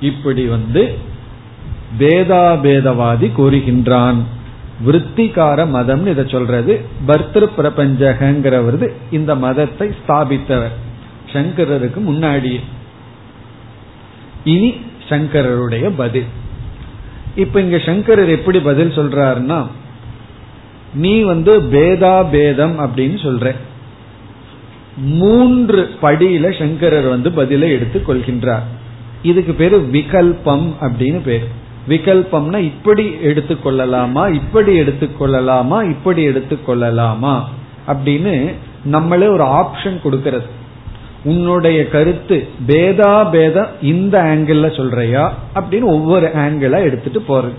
இப்படி வந்து பேதாபேதவாதி கூறுகின்றான். விருத்திகார மதம் இதை சொல்றது. பர்திரு பிரபஞ்சகங்கிறவர் இந்த மதத்தை ஸ்தாபித்தவர். சங்கரருக்கு முன்னாடி இனி சங்கரருடைய பதில். இப்ப இங்க சங்கரர் எப்படி பதில் சொல்றாருன்னா நீ வந்து பேதா பேதம் அப்படின்னு சொல்ற. மூன்று படியில சங்கரர் வந்து பதிலை எடுத்துக் கொள்கின்றார். இதுக்கு பேரு விகல்பம் அப்படின்னு பேரு. விகல்பம்னா இப்படி எடுத்துக்கொள்ளலாமா இப்படி எடுத்துக்கொள்ளலாமா இப்படி எடுத்துக்கொள்ளலாமா அப்படின்னு நம்மளே ஒரு ஆப்ஷன் கொடுக்கறது. உன்னுடைய கருத்து பேதா பேதம் இந்த ஆங்கிள் சொல்றியா அப்படின்னு ஒவ்வொரு ஆங்கிளா எடுத்துட்டு போறது.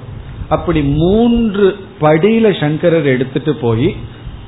அப்படி மூன்று படியில சங்கரர் எடுத்துட்டு போய்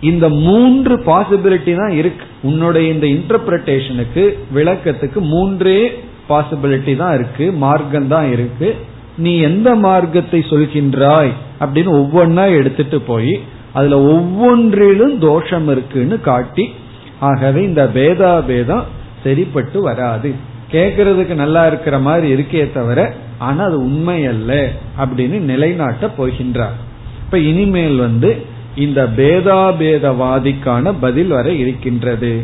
இந்த மூன்று பாசிபிலிட்டி தான் இருக்கு. உன்னுடைய இந்த இன்டர்பிரேஷனுக்கு விளக்கத்துக்கு மூன்றே பாசிபிலிட்டி தான் இருக்கு மார்க்கம் தான் இருக்கு. நீ எந்த மார்க்கத்தை சொல்கின்றாய் அப்படின்னு ஒவ்வொன்னா எடுத்துட்டு போய் அதுல ஒவ்வொன்றிலும் தோஷம் இருக்குன்னு காட்டி ஆகவே இந்த பேதா பேதம் சரிப்பட்டு வராது. கேட்கறதுக்கு நல்லா இருக்கிற மாதிரி இருக்கே தவிர ஆனா அது உண்மை அல்ல அப்படின்னு நிலைநாட்ட போகின்றார். இப்ப இனிமேல் வந்து இந்த பேதாபேதவாதிக்கான பதில் வர இருக்கின்றது.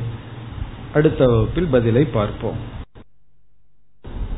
அடுத்த வகுப்பில் பதிலை பார்ப்போம்.